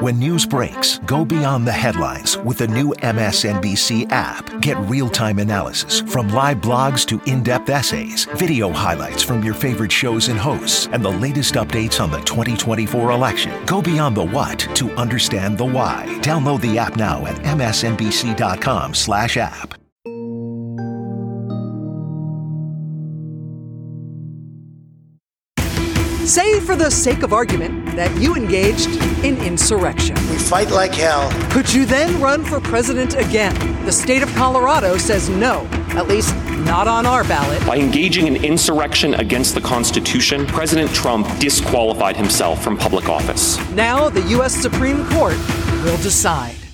When news breaks, go beyond the headlines with the new MSNBC app. Get real time analysis from live blogs to in depth essays, video highlights from your favorite shows and hosts, and the latest updates on the 2024 election. Go beyond the what to understand the why. Download the app now at msnbc.com/slash app. For the sake of argument, that you engaged in insurrection. We fight like hell. Could you then run for president again? The state of Colorado says no, at least not on our ballot. By engaging in insurrection against the Constitution, President Trump disqualified himself from public office. Now the U.S. Supreme Court will decide.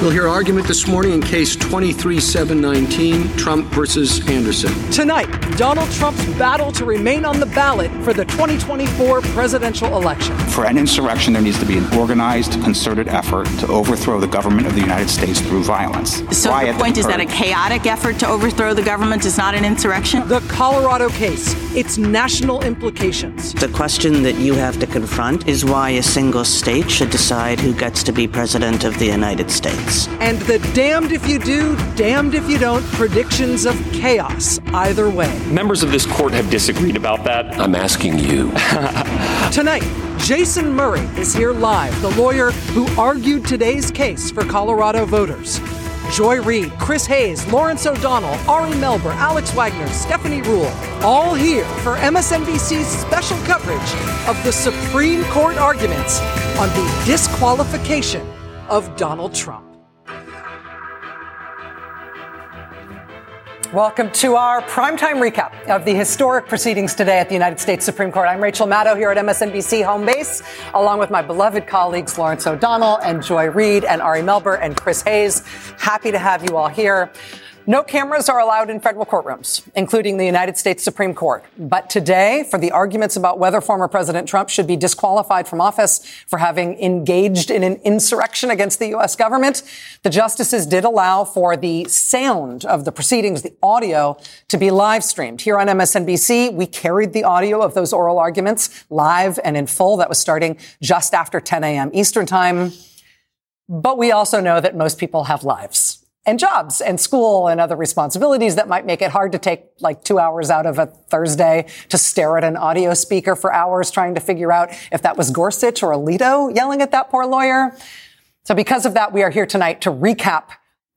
We'll hear argument this morning in case 23719, Trump versus Anderson. Tonight, Donald Trump's battle to remain on the ballot for the 2024 presidential election. For an insurrection, there needs to be an organized, concerted effort to overthrow the government of the United States through violence. So Riot the point is that a chaotic effort to overthrow the government is not an insurrection? The Colorado case, its national implications. The question that you have to confront is why a single state should decide who gets to be president of the United States. And the damned if you do, damned if you don't predictions of chaos either way. Members of this court have disagreed about that. I'm asking you. Tonight, Jason Murray is here live, the lawyer who argued today's case for Colorado voters. Joy Reid, Chris Hayes, Lawrence O'Donnell, Ari Melber, Alex Wagner, Stephanie Ruhle, all here for MSNBC's special coverage of the Supreme Court arguments on the disqualification of Donald Trump. Welcome to our primetime recap of the historic proceedings today at the United States Supreme Court. I'm Rachel Maddow here at MSNBC Home Base, along with my beloved colleagues Lawrence O'Donnell and Joy Reid and Ari Melber and Chris Hayes. Happy to have you all here. No cameras are allowed in federal courtrooms, including the United States Supreme Court. But today, for the arguments about whether former President Trump should be disqualified from office for having engaged in an insurrection against the U.S. government, the justices did allow for the sound of the proceedings, the audio, to be live streamed. Here on MSNBC, we carried the audio of those oral arguments live and in full. That was starting just after 10 a.m. Eastern Time. But we also know that most people have lives and jobs and school and other responsibilities that might make it hard to take like two hours out of a Thursday to stare at an audio speaker for hours trying to figure out if that was Gorsuch or Alito yelling at that poor lawyer. So because of that, we are here tonight to recap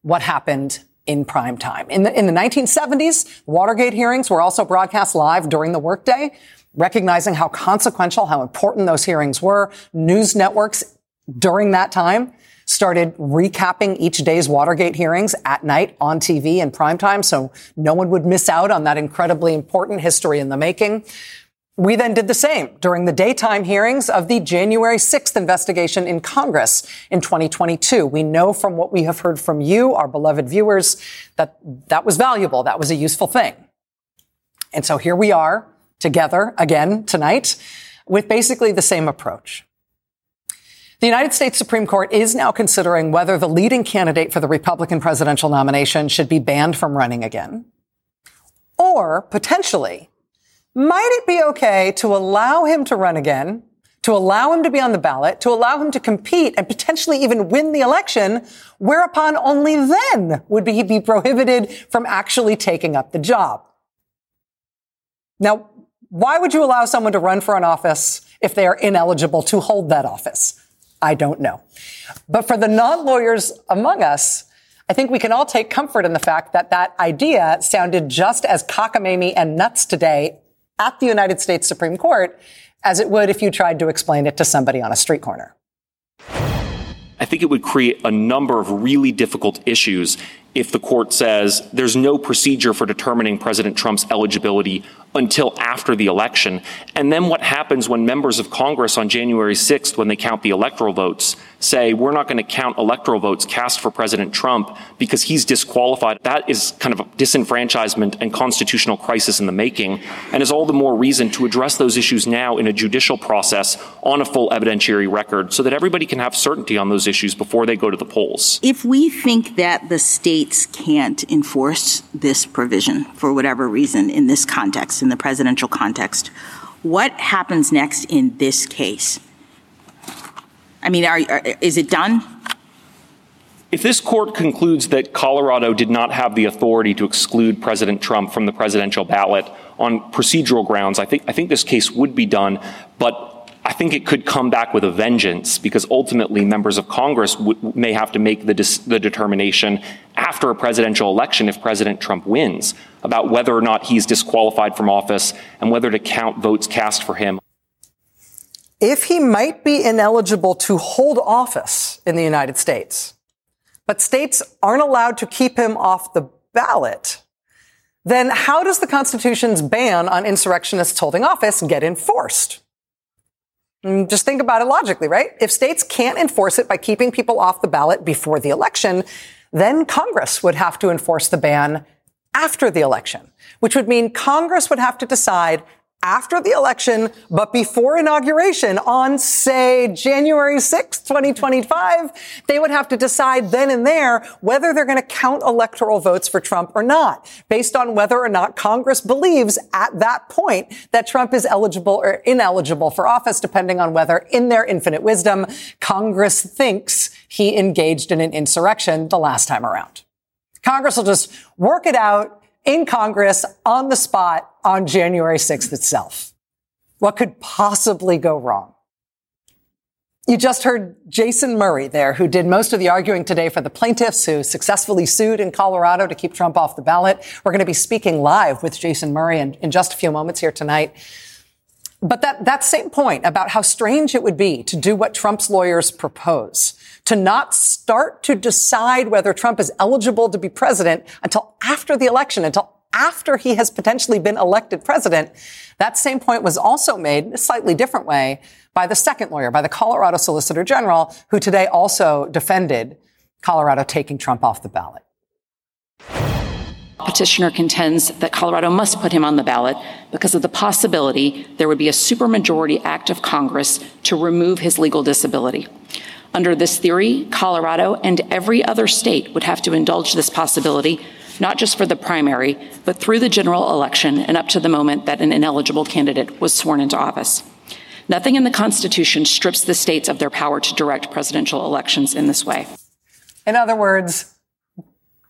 what happened in prime time. In the, in the 1970s, Watergate hearings were also broadcast live during the workday, recognizing how consequential, how important those hearings were. News networks during that time started recapping each day's Watergate hearings at night on TV in primetime so no one would miss out on that incredibly important history in the making. We then did the same during the daytime hearings of the January 6th investigation in Congress in 2022. We know from what we have heard from you, our beloved viewers, that that was valuable. That was a useful thing. And so here we are together again tonight with basically the same approach. The United States Supreme Court is now considering whether the leading candidate for the Republican presidential nomination should be banned from running again. Or potentially, might it be okay to allow him to run again, to allow him to be on the ballot, to allow him to compete and potentially even win the election, whereupon only then would he be prohibited from actually taking up the job? Now, why would you allow someone to run for an office if they are ineligible to hold that office? I don't know. But for the non-lawyers among us, I think we can all take comfort in the fact that that idea sounded just as cockamamie and nuts today at the United States Supreme Court as it would if you tried to explain it to somebody on a street corner. I think it would create a number of really difficult issues if the court says there's no procedure for determining President Trump's eligibility until after the election. And then what happens when members of Congress on January 6th, when they count the electoral votes, say we're not going to count electoral votes cast for President Trump because he's disqualified? That is kind of a disenfranchisement and constitutional crisis in the making, and is all the more reason to address those issues now in a judicial process on a full evidentiary record so that everybody can have certainty on those issues before they go to the polls. If we think that the states can't enforce this provision for whatever reason in this context, in the presidential context, what happens next in this case? I mean, are, are, is it done? If this court concludes that Colorado did not have the authority to exclude President Trump from the presidential ballot on procedural grounds, I think, I think this case would be done. But I think it could come back with a vengeance because ultimately members of Congress w- may have to make the, dis- the determination after a presidential election if President Trump wins about whether or not he's disqualified from office and whether to count votes cast for him. If he might be ineligible to hold office in the United States, but states aren't allowed to keep him off the ballot, then how does the Constitution's ban on insurrectionists holding office get enforced? Mm, just think about it logically, right? If states can't enforce it by keeping people off the ballot before the election, then Congress would have to enforce the ban after the election, which would mean Congress would have to decide after the election, but before inauguration on, say, January 6th, 2025, they would have to decide then and there whether they're going to count electoral votes for Trump or not, based on whether or not Congress believes at that point that Trump is eligible or ineligible for office, depending on whether, in their infinite wisdom, Congress thinks he engaged in an insurrection the last time around. Congress will just work it out in Congress on the spot on January 6th itself. What could possibly go wrong? You just heard Jason Murray there, who did most of the arguing today for the plaintiffs who successfully sued in Colorado to keep Trump off the ballot. We're going to be speaking live with Jason Murray in, in just a few moments here tonight. But that, that same point about how strange it would be to do what Trump's lawyers propose, to not start to decide whether Trump is eligible to be president until after the election, until after he has potentially been elected president. That same point was also made in a slightly different way by the second lawyer, by the Colorado Solicitor General, who today also defended Colorado taking Trump off the ballot. Petitioner contends that Colorado must put him on the ballot because of the possibility there would be a supermajority act of Congress to remove his legal disability. Under this theory, Colorado and every other state would have to indulge this possibility not just for the primary, but through the general election and up to the moment that an ineligible candidate was sworn into office. Nothing in the Constitution strips the states of their power to direct presidential elections in this way. In other words,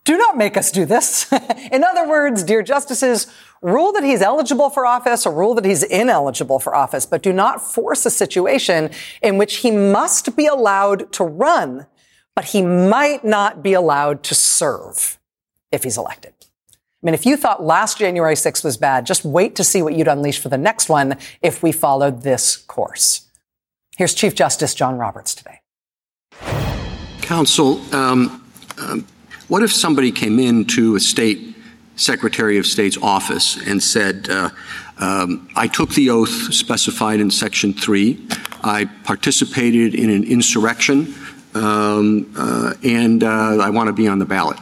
do not make us do this. in other words, dear justices, rule that he's eligible for office or rule that he's ineligible for office, but do not force a situation in which he must be allowed to run, but he might not be allowed to serve if he's elected. I mean, if you thought last January 6th was bad, just wait to see what you'd unleash for the next one if we followed this course. Here's Chief Justice John Roberts today. Counsel, um, um, what if somebody came into a state Secretary of State's office and said, uh, um, I took the oath specified in Section 3. I participated in an insurrection, um, uh, and uh, I want to be on the ballot.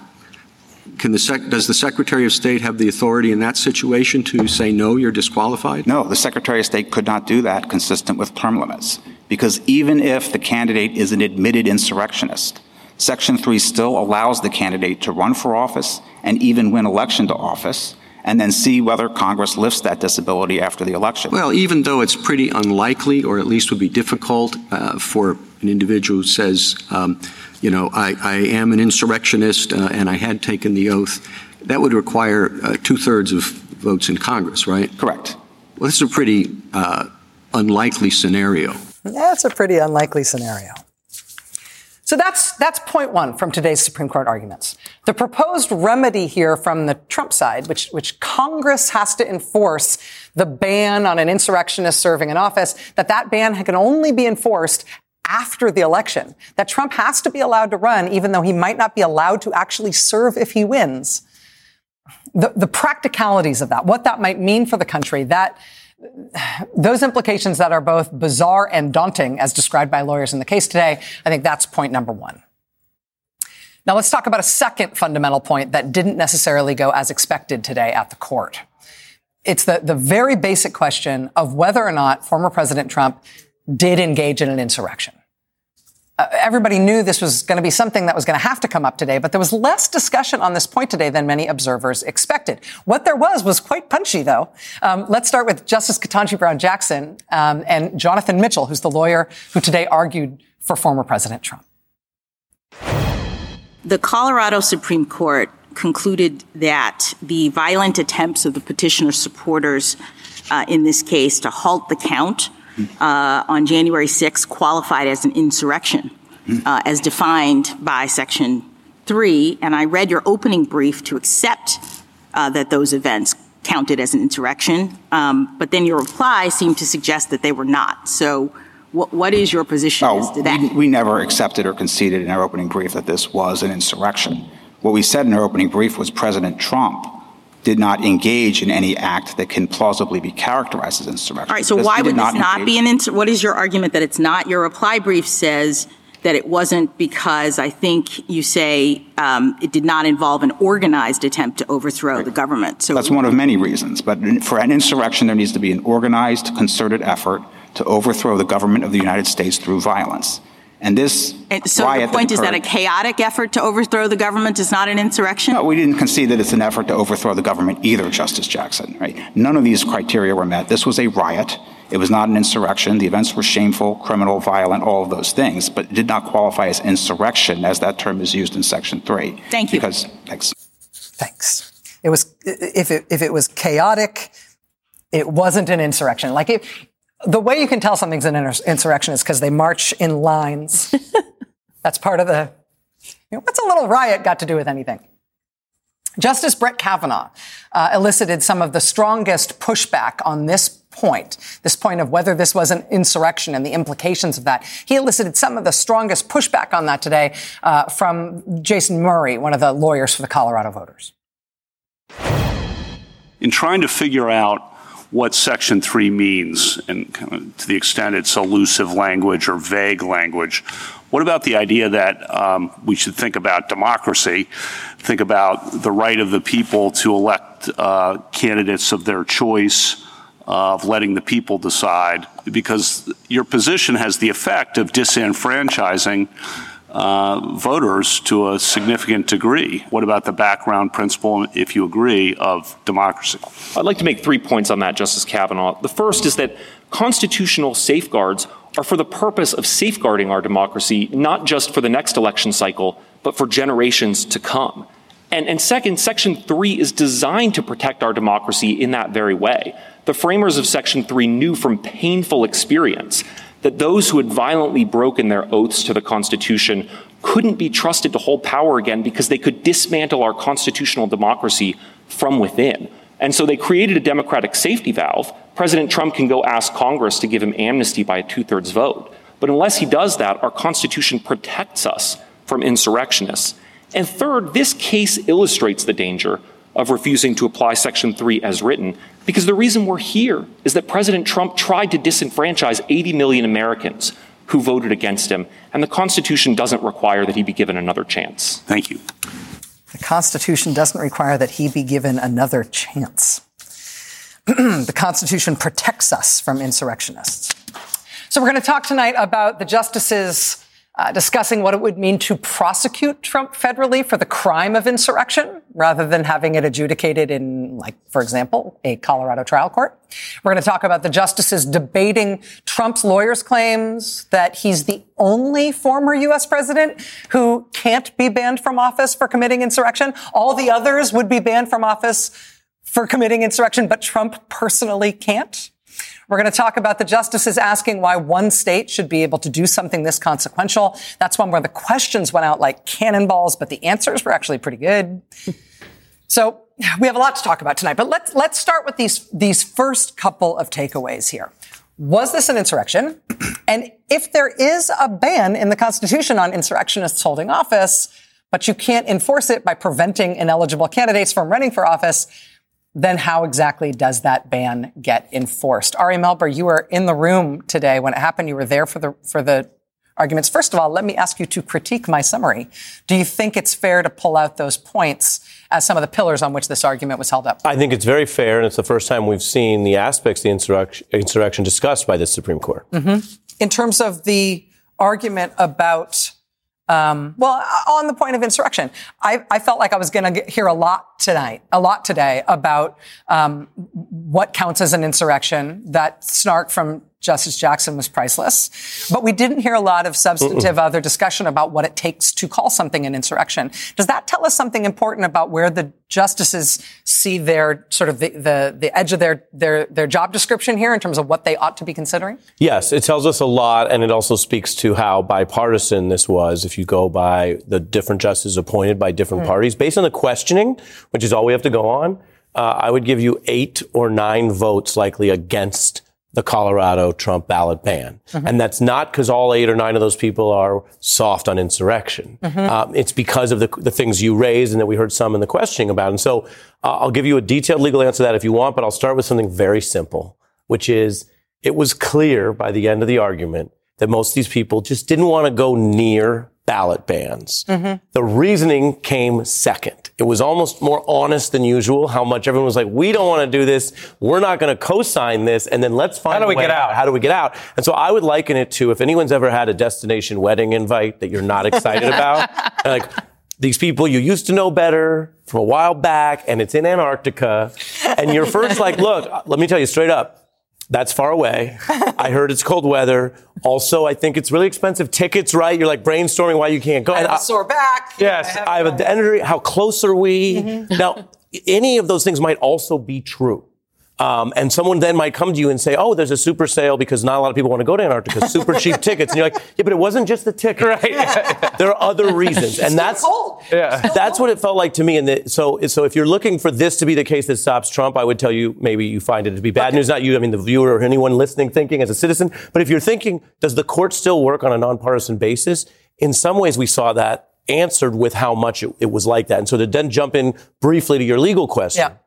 Can the sec- does the Secretary of State have the authority in that situation to say no, you're disqualified? No, the Secretary of State could not do that consistent with term limits. Because even if the candidate is an admitted insurrectionist, Section 3 still allows the candidate to run for office and even win election to office and then see whether Congress lifts that disability after the election. Well, even though it's pretty unlikely, or at least would be difficult uh, for an individual who says, um, you know, I, I, am an insurrectionist uh, and I had taken the oath, that would require uh, two thirds of votes in Congress, right? Correct. Well, this is a pretty uh, unlikely scenario. That's a pretty unlikely scenario. So that's, that's point one from today's Supreme Court arguments. The proposed remedy here from the Trump side, which, which Congress has to enforce the ban on an insurrectionist serving in office, that that ban can only be enforced after the election, that Trump has to be allowed to run even though he might not be allowed to actually serve if he wins. The, the practicalities of that, what that might mean for the country, that, those implications that are both bizarre and daunting, as described by lawyers in the case today, I think that's point number one. Now let's talk about a second fundamental point that didn't necessarily go as expected today at the court. It's the, the very basic question of whether or not former President Trump did engage in an insurrection uh, everybody knew this was going to be something that was going to have to come up today, but there was less discussion on this point today than many observers expected. What there was was quite punchy, though. Um, let's start with Justice Ketanji Brown Jackson um, and Jonathan Mitchell, who's the lawyer who today argued for former President Trump. The Colorado Supreme Court concluded that the violent attempts of the petitioner's supporters uh, in this case to halt the count uh, on January 6 qualified as an insurrection, uh, as defined by Section 3. And I read your opening brief to accept uh, that those events counted as an insurrection, um, but then your reply seemed to suggest that they were not. So, what, what is your position oh, as to that? We, we never accepted or conceded in our opening brief that this was an insurrection. What we said in our opening brief was President Trump did not engage in any act that can plausibly be characterized as insurrection. All right, so why would this not be an insurrection? What is your argument that it's not? Your reply brief says that it wasn't because I think you say um, it did not involve an organized attempt to overthrow right. the government. So that's one of many reasons. But for an insurrection, there needs to be an organized, concerted effort to overthrow the government of the United States through violence. And this and so riot the point that is that a chaotic effort to overthrow the government is not an insurrection? No, we didn't concede that it's an effort to overthrow the government either, Justice Jackson. Right? None of these criteria were met. This was a riot. It was not an insurrection. The events were shameful, criminal, violent, all of those things, but it did not qualify as insurrection as that term is used in Section 3. Thank you. Because, thanks. Thanks. It was, if it, if it was chaotic, it wasn't an insurrection. Like if, the way you can tell something's an insurrection is because they march in lines. That's part of the, you know, what's a little riot got to do with anything? Justice Brett Kavanaugh uh, elicited some of the strongest pushback on this point, this point of whether this was an insurrection and the implications of that. He elicited some of the strongest pushback on that today uh, from Jason Murray, one of the lawyers for the Colorado voters. In trying to figure out what Section 3 means, and to the extent it's elusive language or vague language. What about the idea that um, we should think about democracy, think about the right of the people to elect uh, candidates of their choice, uh, of letting the people decide, because your position has the effect of disenfranchising uh, voters to a significant degree. What about the background principle, if you agree, of democracy? I'd like to make three points on that, Justice Kavanaugh. The first is that constitutional safeguards are for the purpose of safeguarding our democracy, not just for the next election cycle, but for generations to come. And, and, second, Section 3 is designed to protect our democracy in that very way. The framers of Section 3 knew from painful experience that those who had violently broken their oaths to the Constitution couldn't be trusted to hold power again because they could dismantle our constitutional democracy from within. And so they created a democratic safety valve. President Trump can go ask Congress to give him amnesty by a two thirds vote. But unless he does that, our Constitution protects us from insurrectionists. And third, this case illustrates the danger of refusing to apply Section 3 as written because the reason we're here is that President Trump tried to disenfranchise 80 million Americans who voted against him, and the Constitution doesn't require that he be given another chance. Thank you. The Constitution doesn't require that he be given another chance. the Constitution protects us from insurrectionists. So we're going to talk tonight about the justices uh, discussing what it would mean to prosecute Trump federally for the crime of insurrection rather than having it adjudicated in, like, for example, a Colorado trial court. We're going to talk about the justices debating Trump's lawyers' claims that he's the only former U.S. president who can't be banned from office for committing insurrection. All the others would be banned from office for committing insurrection, but Trump personally can't. We're going to talk about the justices asking why one state should be able to do something this consequential. That's one where the questions went out like cannonballs, but the answers were actually pretty good. so we have a lot to talk about tonight, but let's, let's start with these, these first couple of takeaways here. Was this an insurrection? And if there is a ban in the Constitution on insurrectionists holding office, but you can't enforce it by preventing ineligible candidates from running for office, then how exactly does that ban get enforced? Ari Melber, you were in the room today when it happened. You were there for the for the arguments. First of all, let me ask you to critique my summary. Do you think it's fair to pull out those points as some of the pillars on which this argument was held up? I think it's very fair, and it's the first time we've seen the aspects of the insurrection, insurrection discussed by the Supreme Court. Mm-hmm. In terms of the argument about um, well, on the point of insurrection, I, I felt like I was going to hear a lot tonight, a lot today about um, what counts as an insurrection. That snark from Justice Jackson was priceless. But we didn't hear a lot of substantive other discussion about what it takes to call something an insurrection. Does that tell us something important about where the justices see their sort of the, the, the edge of their, their, their job description here in terms of what they ought to be considering? Yes, it tells us a lot, and it also speaks to how bipartisan this was if you go by the different justices appointed by different mm. parties. Based on the questioning, which is all we have to go on, uh, I would give you eight or nine votes likely against the Colorado Trump ballot ban. Mm-hmm. And that's not because all eight or nine of those people are soft on insurrection. Mm-hmm. Um, it's because of the, the, things you raised and that we heard some in the questioning about. And so uh, I'll give you a detailed legal answer to that if you want, but I'll start with something very simple, which is it was clear by the end of the argument that most of these people just didn't want to go near ballot bans. Mm-hmm. The reasoning came second. It was almost more honest than usual how much everyone was like, we don't want to do this. We're not going to co-sign this. And then let's find How do we get out? out? How do we get out? And so I would liken it to if anyone's ever had a destination wedding invite that you're not excited about, like, these people you used to know better from a while back and it's in Antarctica and you're first like, look, let me tell you straight up, that's far away. I heard it's cold weather. Also, I think it's really expensive tickets, right? You're like brainstorming why you can't go. I have a sore back. Yes, I have, I have a energy. How close are we? Mm-hmm. Now, any of those things might also be true. Um, and someone then might come to you and say, "Oh, there's a super sale because not a lot of people want to go to Antarctica. Super cheap tickets." And you're like, "Yeah, but it wasn't just the ticket. Right? there are other reasons." And that's cold. yeah, that's what it felt like to me. And the, so, so if you're looking for this to be the case that stops Trump, I would tell you maybe you find it to be bad okay. news. Not you, I mean the viewer or anyone listening, thinking as a citizen. But if you're thinking, does the court still work on a nonpartisan basis? In some ways, we saw that answered with how much it, it was like that. And so to then jump in briefly to your legal question. Yeah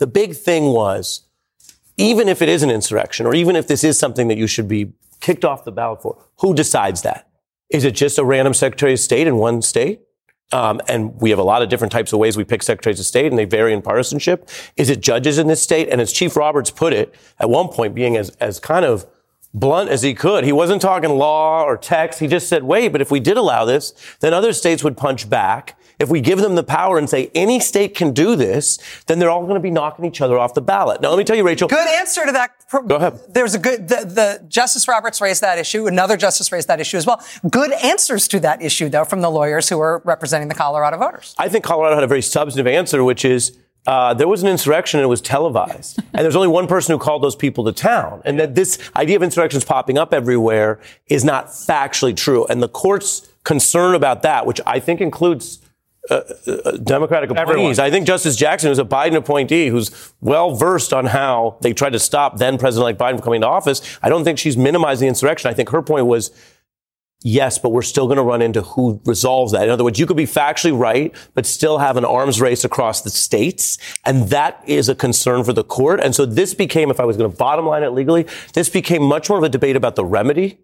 the big thing was, even if it is an insurrection, or even if this is something that you should be kicked off the ballot for, who decides that? Is it just a random Secretary of State in one state? Um, and we have a lot of different types of ways we pick secretaries of state, and they vary in partisanship. Is it judges in this state? And as Chief Roberts put it, at one point, being as, as kind of blunt as he could, he wasn't talking law or text. He just said, wait, but if we did allow this, then other states would punch back if we give them the power and say any state can do this, then they're all going to be knocking each other off the ballot. Now, let me tell you, Rachel. Good answer to that. Go ahead. There's a good, the, the Justice Roberts raised that issue. Another justice raised that issue as well. Good answers to that issue, though, from the lawyers who are representing the Colorado voters. I think Colorado had a very substantive answer, which is, uh, there was an insurrection and it was televised. and there's only one person who called those people to town. And that this idea of insurrections popping up everywhere is not factually true. And the court's concern about that, which I think includes uh, uh, Democratic appointees. Everyone. I think Justice Jackson, who's a Biden appointee, who's well versed on how they tried to stop then President-elect Biden from coming to office. I don't think she's minimizing the insurrection. I think her point was, yes, but we're still going to run into who resolves that. In other words, you could be factually right, but still have an arms race across the states. And that is a concern for the court. And so this became, if I was going to bottom line it legally, this became much more of a debate about the remedy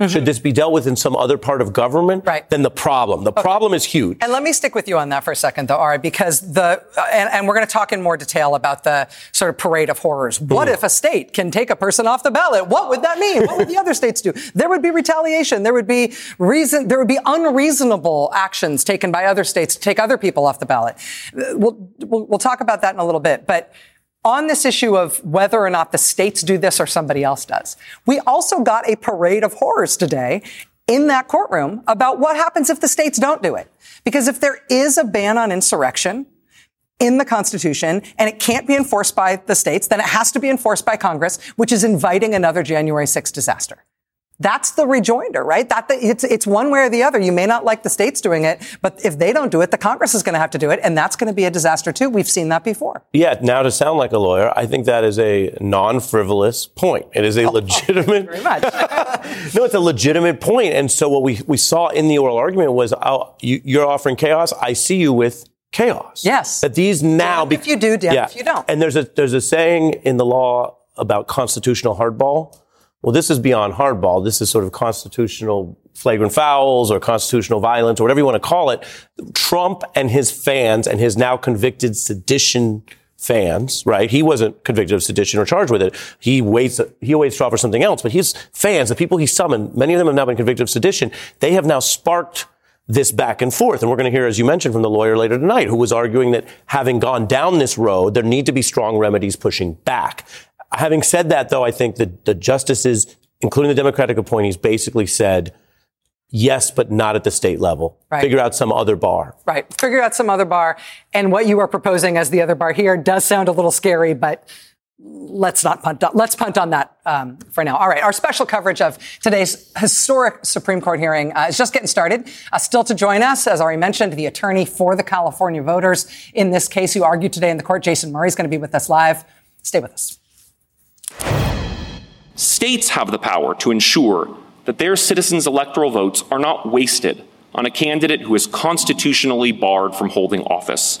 Mm-hmm. Should this be dealt with in some other part of government right. Then the problem? The okay. problem is huge. And let me stick with you on that for a second, though, Ari, because the, uh, and, and, we're going to talk in more detail about the sort of parade of horrors. What mm. if a state can take a person off the ballot? What would that mean? what would the other states do? There would be retaliation. There would be reason, there would be unreasonable actions taken by other states to take other people off the ballot. Uh, we'll, we'll, we'll talk about that in a little bit, but on this issue of whether or not the states do this or somebody else does. We also got a parade of horrors today in that courtroom about what happens if the states don't do it. Because if there is a ban on insurrection in the Constitution and it can't be enforced by the states, then it has to be enforced by Congress, which is inviting another January 6th disaster. That's the rejoinder, right? That it's it's one way or the other. You may not like the states doing it, but if they don't do it, the Congress is going to have to do it, and that's going to be a disaster too. We've seen that before. Yeah. Now, to sound like a lawyer, I think that is a non-frivolous point. It is a oh, legitimate. very much. no, it's a legitimate point. And so what we we saw in the oral argument was, oh, you, you're offering chaos. I see you with chaos. Yes. That these now, damn if you do, damn yeah. if you don't. And there's a there's a saying in the law about constitutional hardball well, this is beyond hardball. This is sort of constitutional flagrant fouls or constitutional violence or whatever you want to call it. Trump and his fans and his now convicted sedition fans, right? He wasn't convicted of sedition or charged with it. He waits, he awaits trial for something else, but his fans, the people he summoned, many of them have now been convicted of sedition. They have now sparked this back and forth. And we're going to hear, as you mentioned, from the lawyer later tonight, who was arguing that having gone down this road, there need to be strong remedies pushing back. Having said that, though, I think that the justices, including the Democratic appointees, basically said, yes, but not at the state level. Right. Figure out some other bar. Right. Figure out some other bar. And what you are proposing as the other bar here does sound a little scary, but let's not punt. On, let's punt on that um, for now. All right, our special coverage of today's historic Supreme Court hearing uh, is just getting started. Uh, still to join us, as already mentioned, the attorney for the California voters in this case who argued today in the court, Jason Murray, is going to be with us live. Stay with us. States have the power to ensure that their citizens' electoral votes are not wasted on a candidate who is constitutionally barred from holding office.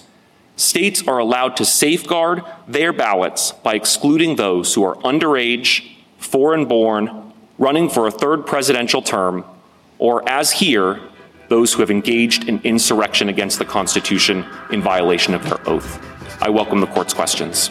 States are allowed to safeguard their ballots by excluding those who are underage, foreign born, running for a third presidential term, or, as here, those who have engaged in insurrection against the Constitution in violation of their oath. I welcome the court's questions.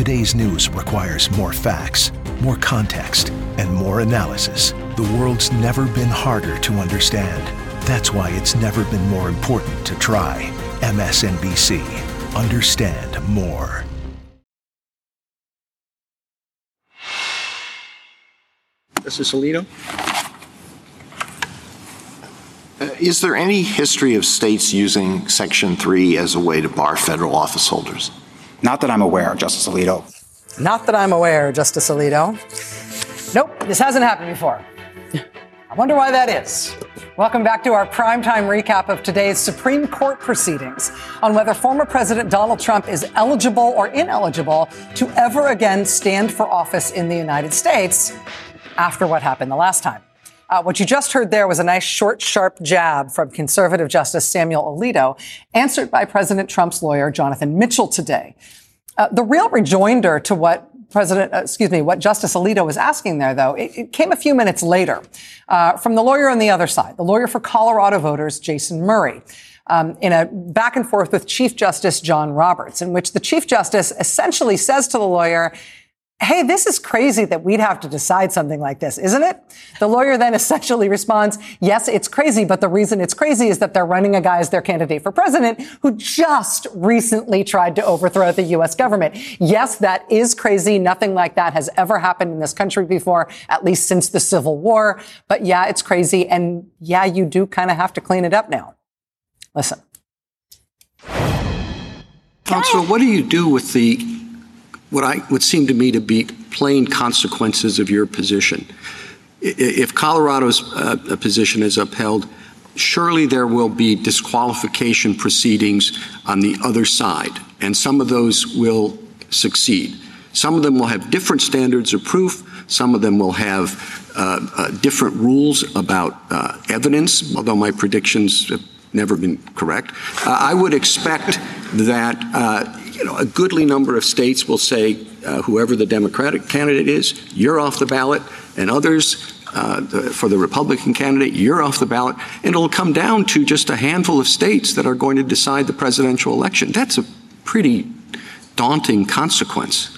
Today's news requires more facts, more context, and more analysis. The world's never been harder to understand. That's why it's never been more important to try. MSNBC. Understand more. Justice Alito? Uh, is there any history of states using Section 3 as a way to bar federal office holders? Not that I'm aware, Justice Alito. Not that I'm aware, Justice Alito. Nope, this hasn't happened before. I wonder why that is. Welcome back to our primetime recap of today's Supreme Court proceedings on whether former President Donald Trump is eligible or ineligible to ever again stand for office in the United States after what happened the last time. Uh, what you just heard there was a nice short, sharp jab from conservative Justice Samuel Alito, answered by President Trump's lawyer, Jonathan Mitchell, today. Uh, the real rejoinder to what President, uh, excuse me, what Justice Alito was asking there, though, it, it came a few minutes later uh, from the lawyer on the other side, the lawyer for Colorado voters, Jason Murray. Um, in a back and forth with Chief Justice John Roberts, in which the Chief Justice essentially says to the lawyer, Hey, this is crazy that we'd have to decide something like this, isn't it? The lawyer then essentially responds, yes, it's crazy, but the reason it's crazy is that they're running a guy as their candidate for president who just recently tried to overthrow the U.S. government. Yes, that is crazy. Nothing like that has ever happened in this country before, at least since the Civil War. But yeah, it's crazy. And yeah, you do kind of have to clean it up now. Listen. Counselor, what do you do with the what I would seem to me to be plain consequences of your position. If Colorado's uh, position is upheld, surely there will be disqualification proceedings on the other side, and some of those will succeed. Some of them will have different standards of proof. Some of them will have uh, uh, different rules about uh, evidence, although my predictions have never been correct. Uh, I would expect that uh, you know, a goodly number of states will say, uh, whoever the Democratic candidate is, you're off the ballot, and others, uh, the, for the Republican candidate, you're off the ballot. And it'll come down to just a handful of states that are going to decide the presidential election. That's a pretty daunting consequence.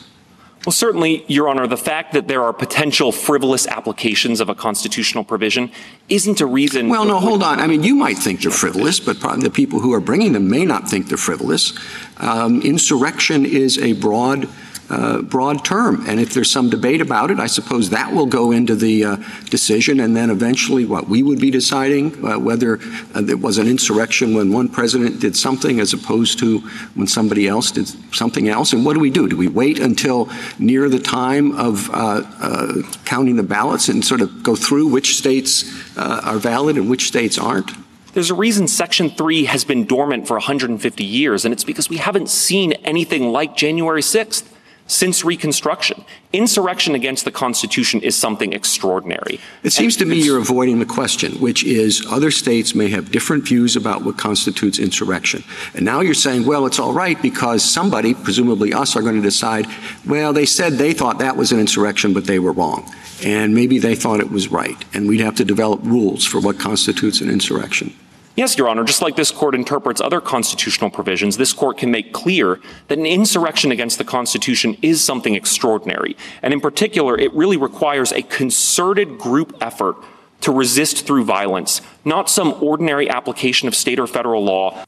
Well, certainly, Your Honor, the fact that there are potential frivolous applications of a constitutional provision isn't a reason. Well, no, hold on. I mean, you might think they're frivolous, but the people who are bringing them may not think they're frivolous. Um, insurrection is a broad uh, broad term. And if there's some debate about it, I suppose that will go into the uh, decision. And then eventually, what we would be deciding uh, whether uh, there was an insurrection when one president did something as opposed to when somebody else did something else. And what do we do? Do we wait until near the time of uh, uh, counting the ballots and sort of go through which states are valid and which states aren't? There's a reason Section 3 has been dormant for 150 years, and it's because we haven't seen anything like January 6th. Since Reconstruction. Insurrection against the Constitution is something extraordinary. It seems to me you're avoiding the question, which is other states may have different views about what constitutes insurrection. And now you're saying, well, it's all right because somebody, presumably us, are going to decide, well, they said they thought that was an insurrection, but they were wrong. And maybe they thought it was right. And we'd have to develop rules for what constitutes an insurrection. Yes, Your Honor. Just like this court interprets other constitutional provisions, this court can make clear that an insurrection against the Constitution is something extraordinary. And in particular, it really requires a concerted group effort to resist through violence, not some ordinary application of state or federal law.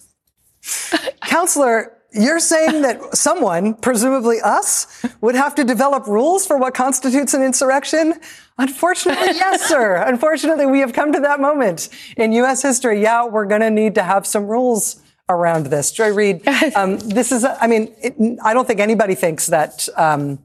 Counselor, you're saying that someone, presumably us, would have to develop rules for what constitutes an insurrection? Unfortunately, yes, sir. Unfortunately, we have come to that moment in U.S. history. Yeah, we're going to need to have some rules around this. Joy Reid, um, this is, I mean, it, I don't think anybody thinks that, um,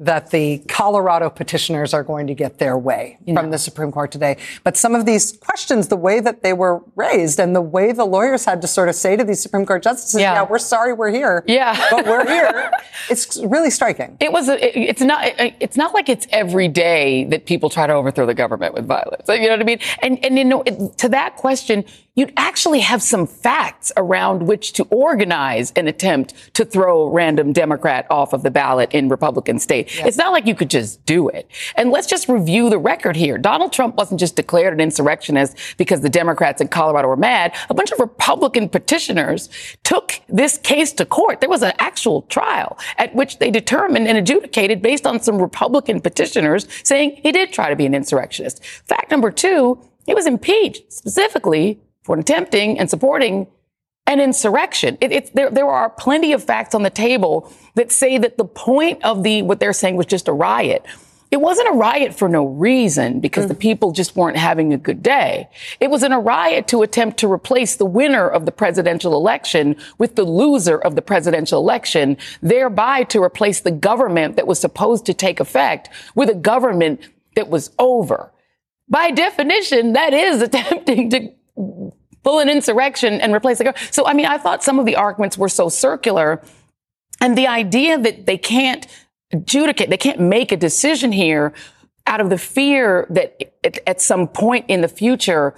that the Colorado petitioners are going to get their way from the Supreme Court today. But some of these questions, the way that they were raised and the way the lawyers had to sort of say to these Supreme Court justices, yeah, yeah we're sorry we're here. Yeah. But we're here. it's really striking. It was, a, it's not, it's not like it's every day that people try to overthrow the government with violence. You know what I mean? And, and you know, to that question, you'd actually have some facts around which to organize an attempt to throw a random Democrat off of the ballot in Republican state. It's not like you could just do it. And let's just review the record here. Donald Trump wasn't just declared an insurrectionist because the Democrats in Colorado were mad. A bunch of Republican petitioners took this case to court. There was an actual trial at which they determined and adjudicated based on some Republican petitioners saying he did try to be an insurrectionist. Fact number two, he was impeached specifically for attempting and supporting an insurrection. It, there, there are plenty of facts on the table that say that the point of the what they're saying was just a riot. It wasn't a riot for no reason because mm. the people just weren't having a good day. It was in a riot to attempt to replace the winner of the presidential election with the loser of the presidential election, thereby to replace the government that was supposed to take effect with a government that was over. By definition, that is attempting to pull an insurrection and replace the government. So, I mean, I thought some of the arguments were so circular. And the idea that they can't adjudicate, they can't make a decision here out of the fear that at some point in the future,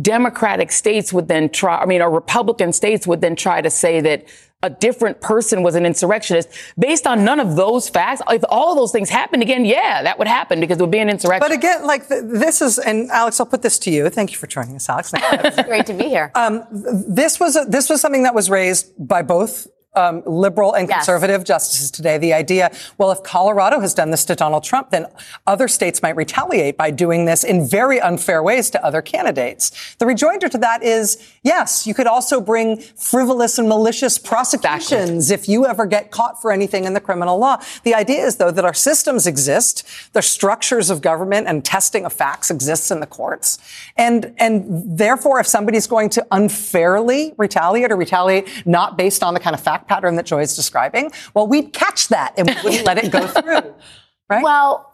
Democratic states would then try, I mean, or Republican states would then try to say that a different person was an insurrectionist based on none of those facts. If all of those things happened again, yeah, that would happen because it would be an insurrection. But again, like this is, and Alex, I'll put this to you. Thank you for joining us, Alex. Great to be here. Um, this was a, this was something that was raised by both um, liberal and conservative justices today. The idea, well, if Colorado has done this to Donald Trump, then other states might retaliate by doing this in very unfair ways to other candidates. The rejoinder to that is, yes, you could also bring frivolous and malicious prosecutions exactly. if you ever get caught for anything in the criminal law. The idea is, though, that our systems exist, the structures of government and testing of facts exists in the courts, and and therefore, if somebody's going to unfairly retaliate or retaliate not based on the kind of pattern that Joy is describing, well, we'd catch that and we wouldn't let it go through. Right? Well,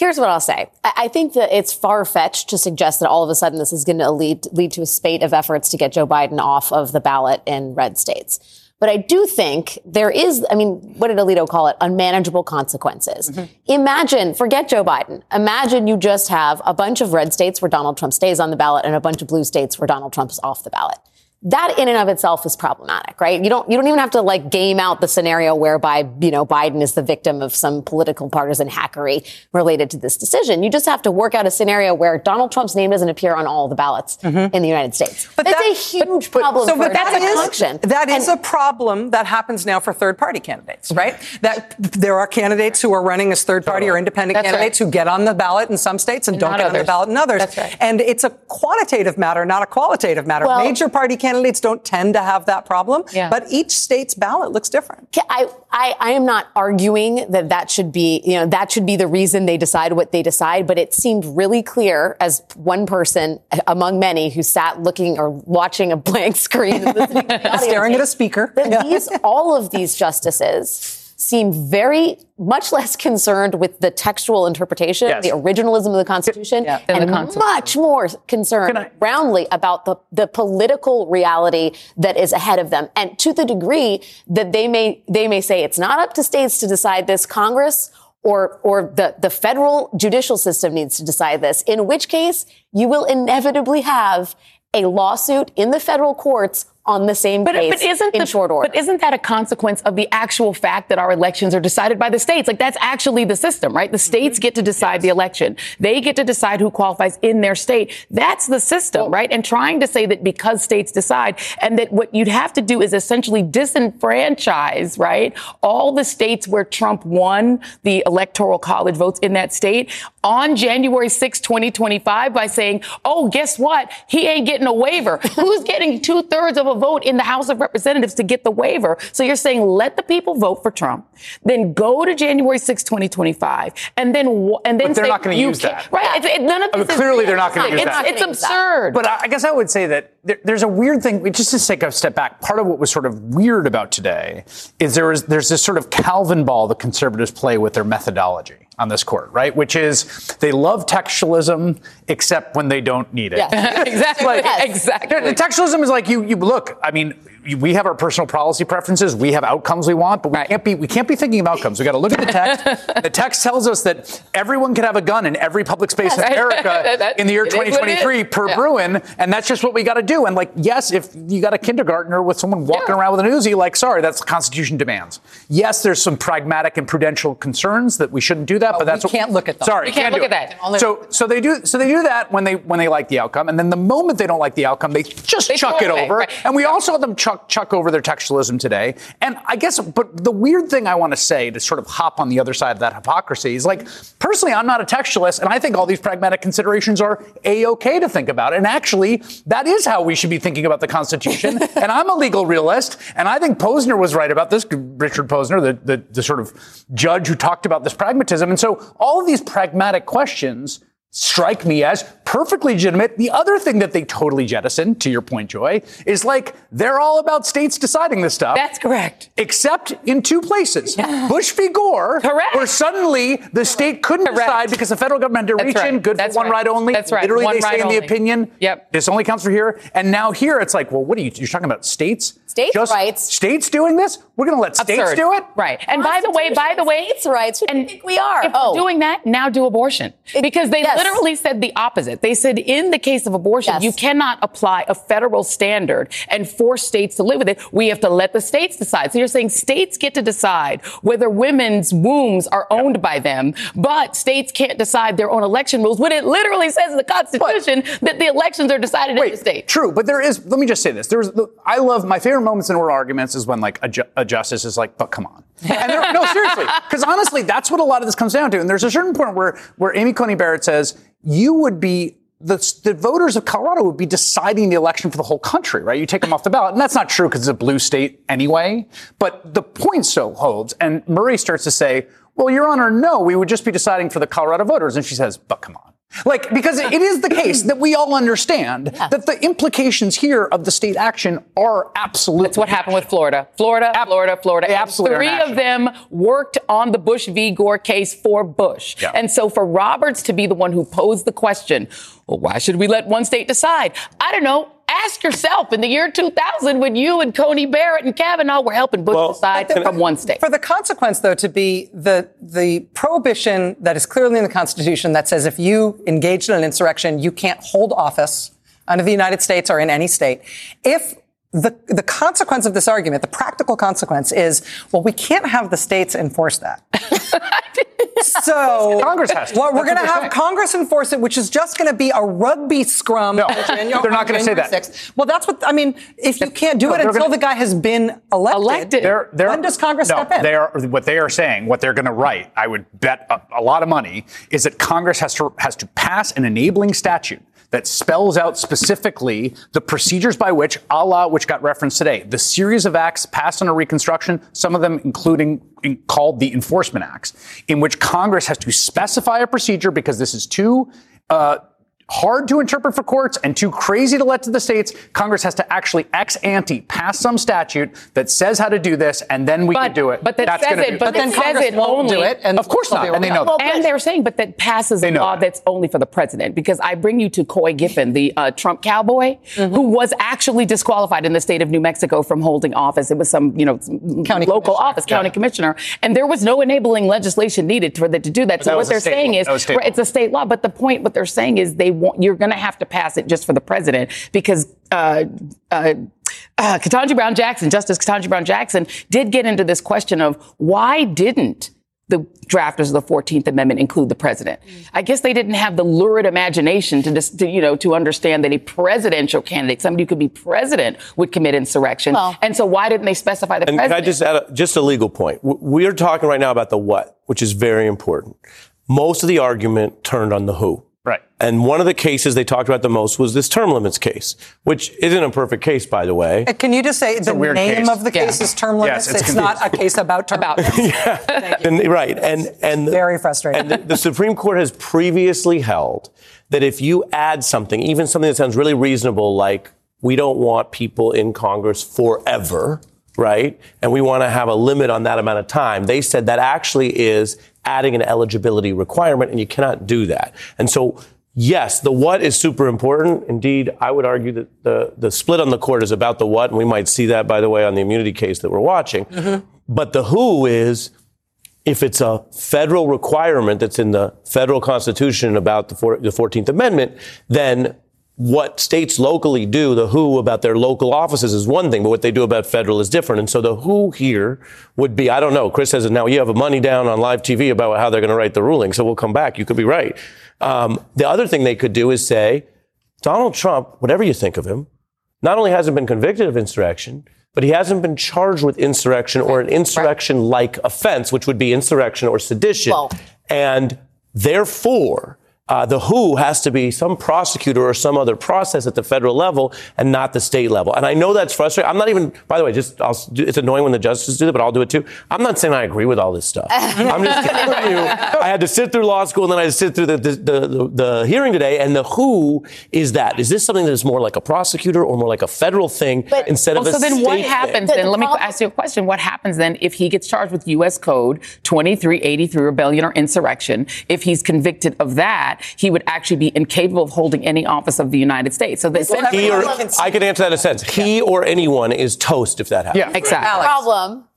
Here's what I'll say. I think that it's far fetched to suggest that all of a sudden this is going to lead, lead to a spate of efforts to get Joe Biden off of the ballot in red states. But I do think there is, I mean, what did Alito call it? Unmanageable consequences. Mm-hmm. Imagine, forget Joe Biden. Imagine you just have a bunch of red states where Donald Trump stays on the ballot and a bunch of blue states where Donald Trump is off the ballot that in and of itself is problematic, right? You don't, you don't even have to like game out the scenario whereby, you know, Biden is the victim of some political partisan hackery related to this decision. You just have to work out a scenario where Donald Trump's name doesn't appear on all the ballots mm-hmm. in the United States. But that's that, a huge but, problem but, so, but that is, election. That is and, a problem that happens now for third party candidates, right? That there are candidates who are running as third party or independent that's candidates right. who get on the ballot in some states and, and don't get others. on the ballot in others. That's right. And it's a quantitative matter, not a qualitative matter. Well, Major party candidates candidates don't tend to have that problem, yeah. but each state's ballot looks different. I, I, I am not arguing that that should be, you know, that should be the reason they decide what they decide, but it seemed really clear as one person among many who sat looking or watching a blank screen, staring at a speaker, that yeah. these, all of these justices seem very much less concerned with the textual interpretation, Yes. the originalism of the Constitution, than and the concept. much more concerned roundly about the, the political reality that is ahead of them. And to the degree that they may they may say it's not up to states to decide this, Congress or or the, the federal judicial system needs to decide this, in which case you will inevitably have a lawsuit in the federal courts on the same But, uh, case but isn't in the, short order. But isn't that a consequence of the actual fact that our elections are decided by the states? Like that's actually the system, right? The states mm-hmm. get to decide the election. They get to decide who qualifies in their state. That's the system, right? And trying to say that because states decide and that what you'd have to do is essentially disenfranchise, right? All the states where Trump won the electoral college votes in that state on January 6, 2025 by saying, oh, guess what? He ain't getting a waiver. Who's getting two thirds of a vote in the House of Representatives to get the waiver? So you're saying let the people vote for Trump, then go to January 6, 2025, and then, and then But they're say not gonna use that. Right. It's, it, none of I this mean, is- clearly they're not gonna use it's, that. It's absurd. But I I guess I would say that there, there's a weird thing. Just to take a step back, part of what was sort of weird about today is there is there's this sort of Calvinball the conservatives play with their methodology on this court, right? Which is they love textualism except when they don't need it. Yes. Exactly. Like, Exactly. Textualism is like you. You look. I mean, we have our personal policy preferences. We have outcomes we want, but we can't be. We can't be thinking of outcomes. We got to look at the text. the text tells us that everyone can have a gun in every public space in America That- in the year it is what it is. 2023 per Yeah. Bruen, and that's just what we got to do. And like, yes, if you got a kindergartner with someone walking around with an Uzi, like, sorry, that's the Constitution demands. Yes, there's some pragmatic and prudential concerns that we shouldn't do that, oh, but, But that's we can't look at them. Sorry, We can't do look at that. So, so they do. So they do that when they when they like the outcome, and then the moment they don't like the outcome, they just They chuck it away, over. right. And we also had them chuck chuck over their textualism today. And I guess, but the weird thing I want to say to sort of hop on the other side of that hypocrisy is like, personally, I'm not a textualist, and I think all these pragmatic considerations are a okay to think about. And actually, that is how we should be thinking about the Constitution. and I'm a legal realist, and I think Posner was right about this. Richard Posner, the, the the sort of judge who talked about this pragmatism. And so all of these pragmatic questions strike me as perfectly legitimate. The other thing that they totally jettison, to your point, Joy, is like they're all about states deciding this stuff. That's correct. Except in two places. Bush v. Gore, Correct. where suddenly the state couldn't Correct. decide because the federal government had to That's reach in, good That's for one right. right only. That's right. Literally, One they say right in the opinion, Yep. this only counts for here. And now here it's like, well, what are you, you're talking about states? States' Just rights. States doing this? We're going to let states Absurd. do it? Right. And by the way, by the way, states' rights. Who do you think we are? If oh, we're doing that, now do abortion. Because they yes. Literally said the opposite. They said in the case of abortion, Yes. you cannot apply a federal standard and force states to live with it. We have to let the states decide. So you're saying states get to decide whether women's wombs are owned by them, but states can't decide their own election rules when it literally says in the Constitution that the elections are decided in the state. True, but there is. Let me just say this: there's. I love my favorite moments in oral arguments is when like a, ju- a justice is like, "But come on." And no, seriously, because honestly, that's what a lot of this comes down to. And there's a certain point where where Amy Coney Barrett says you would be. The, the voters of Colorado would be deciding the election for the whole country, right? You take them off the ballot. And that's not true because it's a blue state anyway. But the point still holds. And Murray starts to say, well, Your Honor, no, we would just be deciding for the Colorado voters. And she says, but come on. Like, because it is the case that we all understand that the implications here of the state action are absolute. That's what happened with Florida. Florida, Florida, Florida. Absolutely Three of them worked on the Bush v. Gore case for Bush. Yeah. And so for Roberts to be the one who posed the question, well, why should we let one state decide? I don't know. Ask yourself in the year 2000 when you and Coney Barrett and Kavanaugh were helping Bush decide from one state. For the consequence, though, to be the the prohibition that is clearly in the Constitution that says if you engage in an insurrection, you can't hold office under the United States or in any state. If the, the consequence of this argument, the practical consequence is, well, we can't have the states enforce that. so Congress has to. Well, we're going to have saying. Congress enforce it, which is just going to be a rugby scrum. No, January- they're not gonna say that. 6th. Well, that's what I mean. If you can't do No, it until gonna- the guy has been elected, Elected. They're, they're, when does Congress no, step in? They are what they are saying. What they're going to write, I would bet a, a lot of money, is that Congress has to has to pass an enabling statute that spells out specifically the procedures by which, a which got referenced today, the series of acts passed under Reconstruction, some of them including in, called the Enforcement Acts, in which Congress has to specify a procedure because this is too. Uh, hard to interpret for courts and too crazy to let to the states, Congress has to actually ex ante pass some statute that says how to do this, and then we but, can do it. But that That's says it. be- But, then Congress says it won't only. do it, and of course not, they'll and they be know okay. that. and they're saying, but that passes a law that. that's only for the president. Because I bring you to Couy Griffin, the uh, Trump cowboy, Mm-hmm. who was actually disqualified in the state of New Mexico from holding office. It was some, you know, County local office, county commissioner, and there was no enabling legislation needed for them to do that. But so that what they're saying law. is, That was state right, it's a state law. But the point, what they're saying is, they want you're going to have to pass it just for the president because. Uh, uh, uh, Ketanji Brown Jackson, Justice Ketanji Brown Jackson, did get into this question of why didn't the drafters of the 14th Amendment include the president? I guess they didn't have the lurid imagination to, just, to you know, to understand that a presidential candidate, somebody who could be president, would commit insurrection. and so why didn't they specify the And president? can I just add a, just a legal point? We are talking right now about the what, which is very important. Most of the argument turned on the who. Right. And one of the cases they talked about the most was this term limits case, which isn't a perfect case, by the way. Uh, Can you just say the name case. of the Yeah. case is term Yes, limits? it's it's not a case about term limits. And, right. And, and Very frustrating. And the, the Supreme Court has previously held that if you add something, even something that sounds really reasonable, like we don't want people in Congress forever, right? And we want to have a limit on that amount of time. They said that actually is adding an eligibility requirement, and you cannot do that. And so, yes, the what is super important. Indeed, I would argue that the, the split on the court is about the what, and we might see that, by the way, on the immunity case that we're watching. Mm-hmm. But the who is if it's a federal requirement that's in the federal constitution about the, four, the 14th Amendment, then what states locally do, the who about their local offices is one thing, but what they do about federal is different. And so the who here would be, I don't know, Chris says now you have a money down on live TV about how they're going to write the ruling. So we'll come back. You could be right. Um, the other thing they could do is say, Donald Trump, whatever you think of him, not only hasn't been convicted of insurrection, but he hasn't been charged with insurrection or an insurrection like offense, which would be insurrection or sedition. And therefore, uh, the who has to be some prosecutor or some other process at the federal level and not the state level. And I know that's frustrating. I'm not even, by the way, just I'll, it's annoying when the justices do that, but I'll do it too. I'm not saying I agree with all this stuff. I'm just telling you, I had to sit through law school and then I had to sit through the, the, the, the, the hearing today. And the who is that? Is this something that is more like a prosecutor or more like a federal thing instead Well, of a so then state what thing? happens then? Let me ask you a question. What happens then if he gets charged with U.S. Code 2383 rebellion or insurrection? If he's convicted of that, he would actually be incapable of holding any office of the United States. So the He or, I can answer that in a sense. He or anyone is toast if that happens. Yeah, exactly. Problem.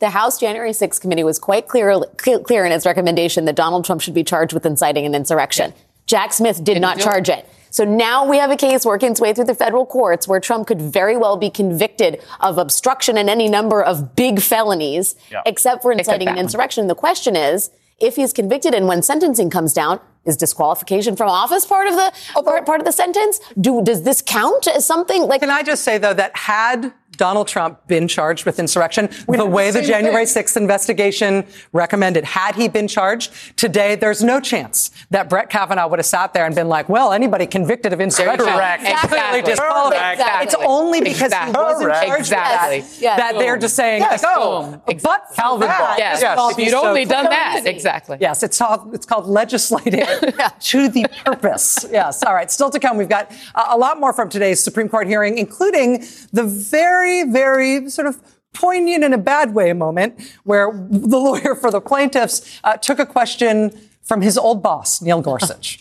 The House January 6th committee was quite clear, clear in its recommendation that Donald Trump should be charged with inciting an insurrection. Jack Smith did not do charge it. So now we have a case working its way through the federal courts where Trump could very well be convicted of obstruction and any number of big felonies, Yeah. except for inciting that an one. insurrection. The question is, if he's convicted and when sentencing comes down, is disqualification from office part of the part, part of the sentence? Do does this count as something like? Can I just say though that had Donald Trump been charged with insurrection the way the same January thing. 6th investigation recommended, had he been charged today, there's no chance that Brett Kavanaugh would have sat there and been like, well, anybody convicted of insurrection Correct. is clearly Exactly. disqualified. Exactly. It's only because Exactly. he wasn't charged Exactly. with that Yes. that they're just saying, Yes. like, oh, Boom. but for Calvin that, Ball. this Yes. If you'd so only done clear. that. Exactly. Yes, it's called, it's called legislating to the purpose. Yes. All right. Still to come, we've got uh, a lot more from today's Supreme Court hearing, including the very, very sort of poignant in a bad way moment where the lawyer for the plaintiffs uh, took a question from his old boss, Neil Gorsuch.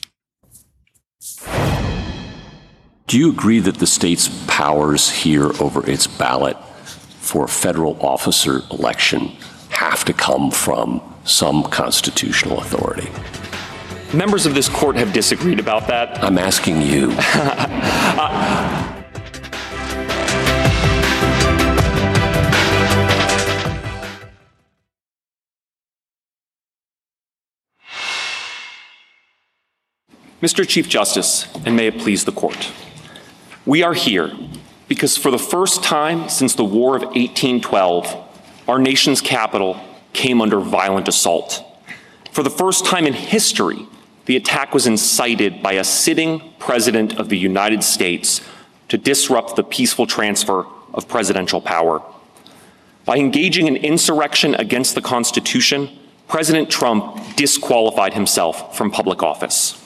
Do you agree that the state's powers here over its ballot for a federal officer election have to come from some constitutional authority? Members of this court have disagreed about that. I'm asking you. Mr. Chief Justice, and may it please the court. We are here because for the first time since the War of 1812, our nation's capital came under violent assault. For the first time in history, the attack was incited by a sitting president of the United States to disrupt the peaceful transfer of presidential power. By engaging in insurrection against the Constitution, President Trump disqualified himself from public office.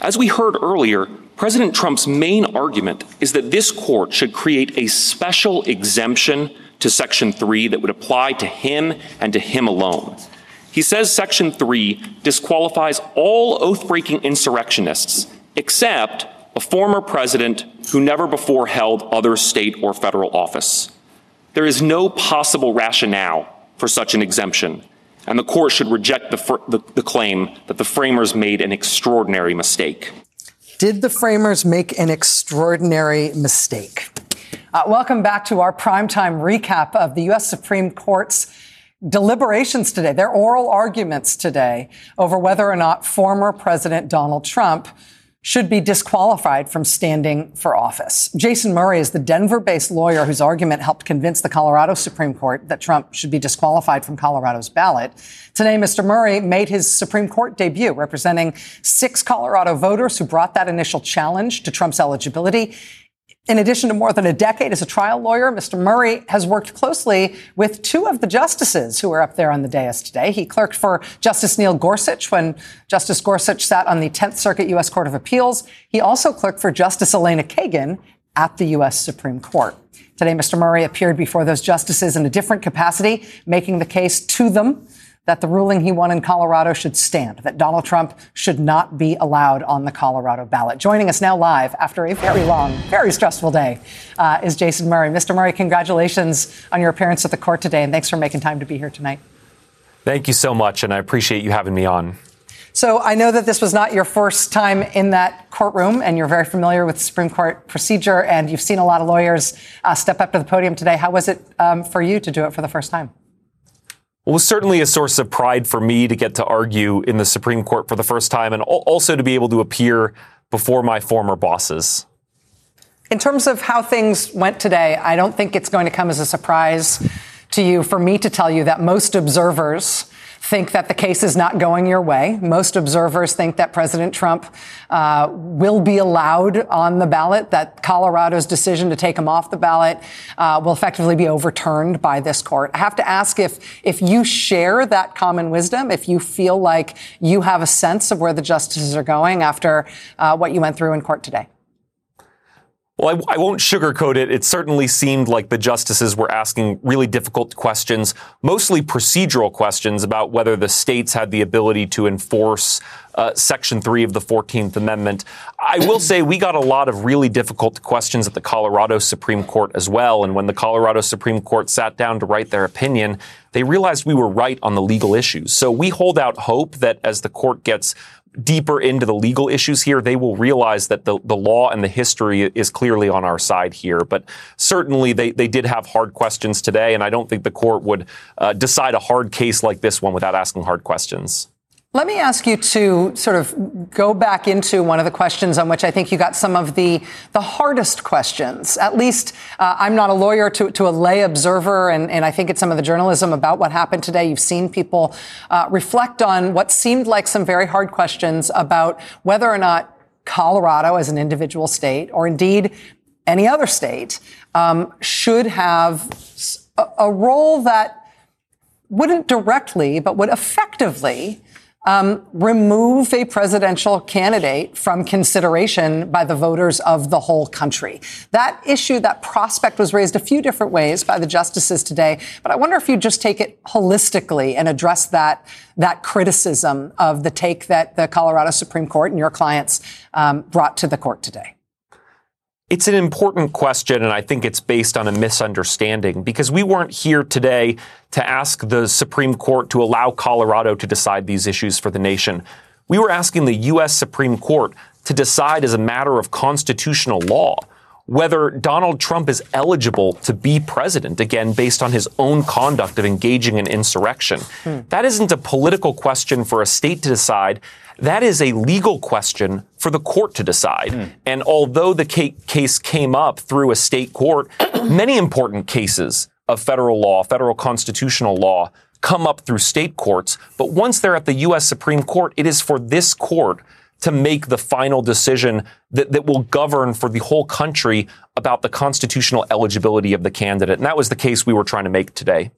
As we heard earlier, President Trump's main argument is that this court should create a special exemption to Section 3 that would apply to him and to him alone. He says Section 3 disqualifies all oath breaking insurrectionists except a former president who never before held other state or federal office. There is no possible rationale for such an exemption, and the court should reject the, fr- the, the claim that the framers made an extraordinary mistake. Did the framers make an extraordinary mistake? Uh, welcome back to our primetime recap of the U.S. Supreme Court's deliberations today, their oral arguments today over whether or not former President Donald Trump should be disqualified from standing for office. Jason Murray is the Denver based lawyer whose argument helped convince the Colorado Supreme Court that Trump should be disqualified from Colorado's ballot. Today, Mr. Murray made his Supreme Court debut representing six Colorado voters who brought that initial challenge to Trump's eligibility. In addition to more than a decade as a trial lawyer, Mr. Murray has worked closely with two of the justices who are up there on the dais today. He clerked for Justice Neil Gorsuch when Justice Gorsuch sat on the 10th Circuit U.S. Court of Appeals. He also clerked for Justice Elena Kagan at the U.S. Supreme Court. Today, Mr. Murray appeared before those justices in a different capacity, making the case to them that the ruling he won in Colorado should stand, that Donald Trump should not be allowed on the Colorado ballot. Joining us now live after a very long, very stressful day uh, is Jason Murray. Mr. Murray, congratulations on your appearance at the court today, and thanks for making time to be here tonight. Thank you so much, and I appreciate you having me on. So I know that this was not your first time in that courtroom, and you're very familiar with Supreme Court procedure, and you've seen a lot of lawyers uh, step up to the podium today. How was it um, for you to do it for the first time? Well, it was certainly a source of pride for me to get to argue in the Supreme Court for the first time and also to be able to appear before my former bosses. In terms of how things went today, I don't think it's going to come as a surprise to you for me to tell you that most observers think that the case is not going your way. Most observers think that President Trump uh, will be allowed on the ballot, that Colorado's decision to take him off the ballot uh, will effectively be overturned by this court. I have to ask if, if you share that common wisdom, if you feel like you have a sense of where the justices are going after uh, what you went through in court today. Well, I, I, won't sugarcoat it. It certainly seemed like the justices were asking really difficult questions, mostly procedural questions about whether the states had the ability to enforce uh, Section 3 of the 14th Amendment. I will say we got a lot of really difficult questions at the Colorado Supreme Court as well. And when the Colorado Supreme Court sat down to write their opinion, they realized we were right on the legal issues. So we hold out hope that as the court gets deeper into the legal issues here, they will realize that the, the law and the history is clearly on our side here. But certainly they, they did have hard questions today, and I don't think the court would uh, decide a hard case like this one without asking hard questions. Let me ask you to sort of go back into one of the questions on which I think you got some of the, the hardest questions. At least uh, I'm not a lawyer to, to a lay observer, and, and I think it's some of the journalism about what happened today. You've seen people uh, reflect on what seemed like some very hard questions about whether or not Colorado as an individual state, or indeed any other state, um, should have a, a role that wouldn't directly, but would effectively um, remove a presidential candidate from consideration by the voters of the whole country. That issue, that prospect was raised a few different ways by the justices today, but I wonder if you'd just take it holistically and address that, that criticism of the take that the Colorado Supreme Court and your clients um, brought to the court today. It's an important question, and I think it's based on a misunderstanding because we weren't here today to ask the Supreme Court to allow Colorado to decide these issues for the nation. We were asking the U.S. Supreme Court to decide as a matter of constitutional law whether Donald Trump is eligible to be president, again, based on his own conduct of engaging in insurrection. Hmm. That isn't a political question for a state to decide. That is a legal question for the court to decide. Mm. And although the case came up through a state court, many important cases of federal law, federal constitutional law, come up through state courts. But once they're at the U.S. Supreme Court, it is for this court to make the final decision that, that will govern for the whole country about the constitutional eligibility of the candidate. And that was the case we were trying to make today.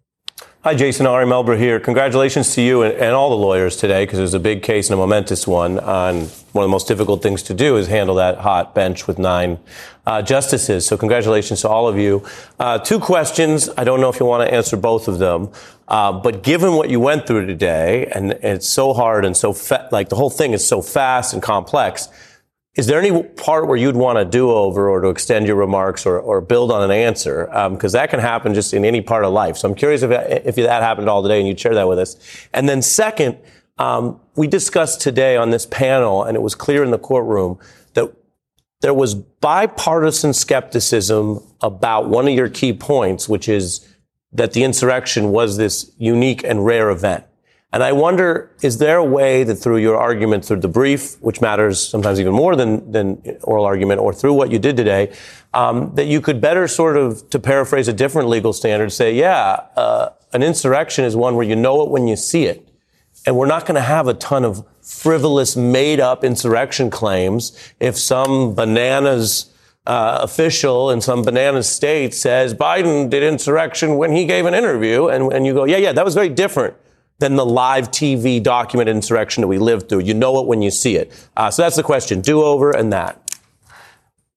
Hi, Jason Ari Melber here. Congratulations to you and, and all the lawyers today, because it was a big case and a momentous one. On one of the most difficult things to do is handle that hot bench with nine uh, justices. So, congratulations to all of you. Uh, two questions. I don't know if you want to answer both of them, uh, but given what you went through today, and it's so hard and so fa- like the whole thing is so fast and complex. Is there any part where you'd want to do over or to extend your remarks or, or build on an answer? Because um, that can happen just in any part of life. So I'm curious if, if that happened all today and you'd share that with us. And then second, um, we discussed today on this panel, and it was clear in the courtroom that there was bipartisan skepticism about one of your key points, which is that the insurrection was this unique and rare event. And I wonder, is there a way that through your argument, through the brief, which matters sometimes even more than, than oral argument, or through what you did today, um, that you could better sort of, to paraphrase a different legal standard, say, yeah, uh, an insurrection is one where you know it when you see it. And we're not going to have a ton of frivolous, made up insurrection claims if some bananas uh, official in some banana state says Biden did insurrection when he gave an interview. And, and you go, yeah, yeah, that was very different than the live TV documented insurrection that we lived through. You know it when you see it. Uh, so that's the question do over and that.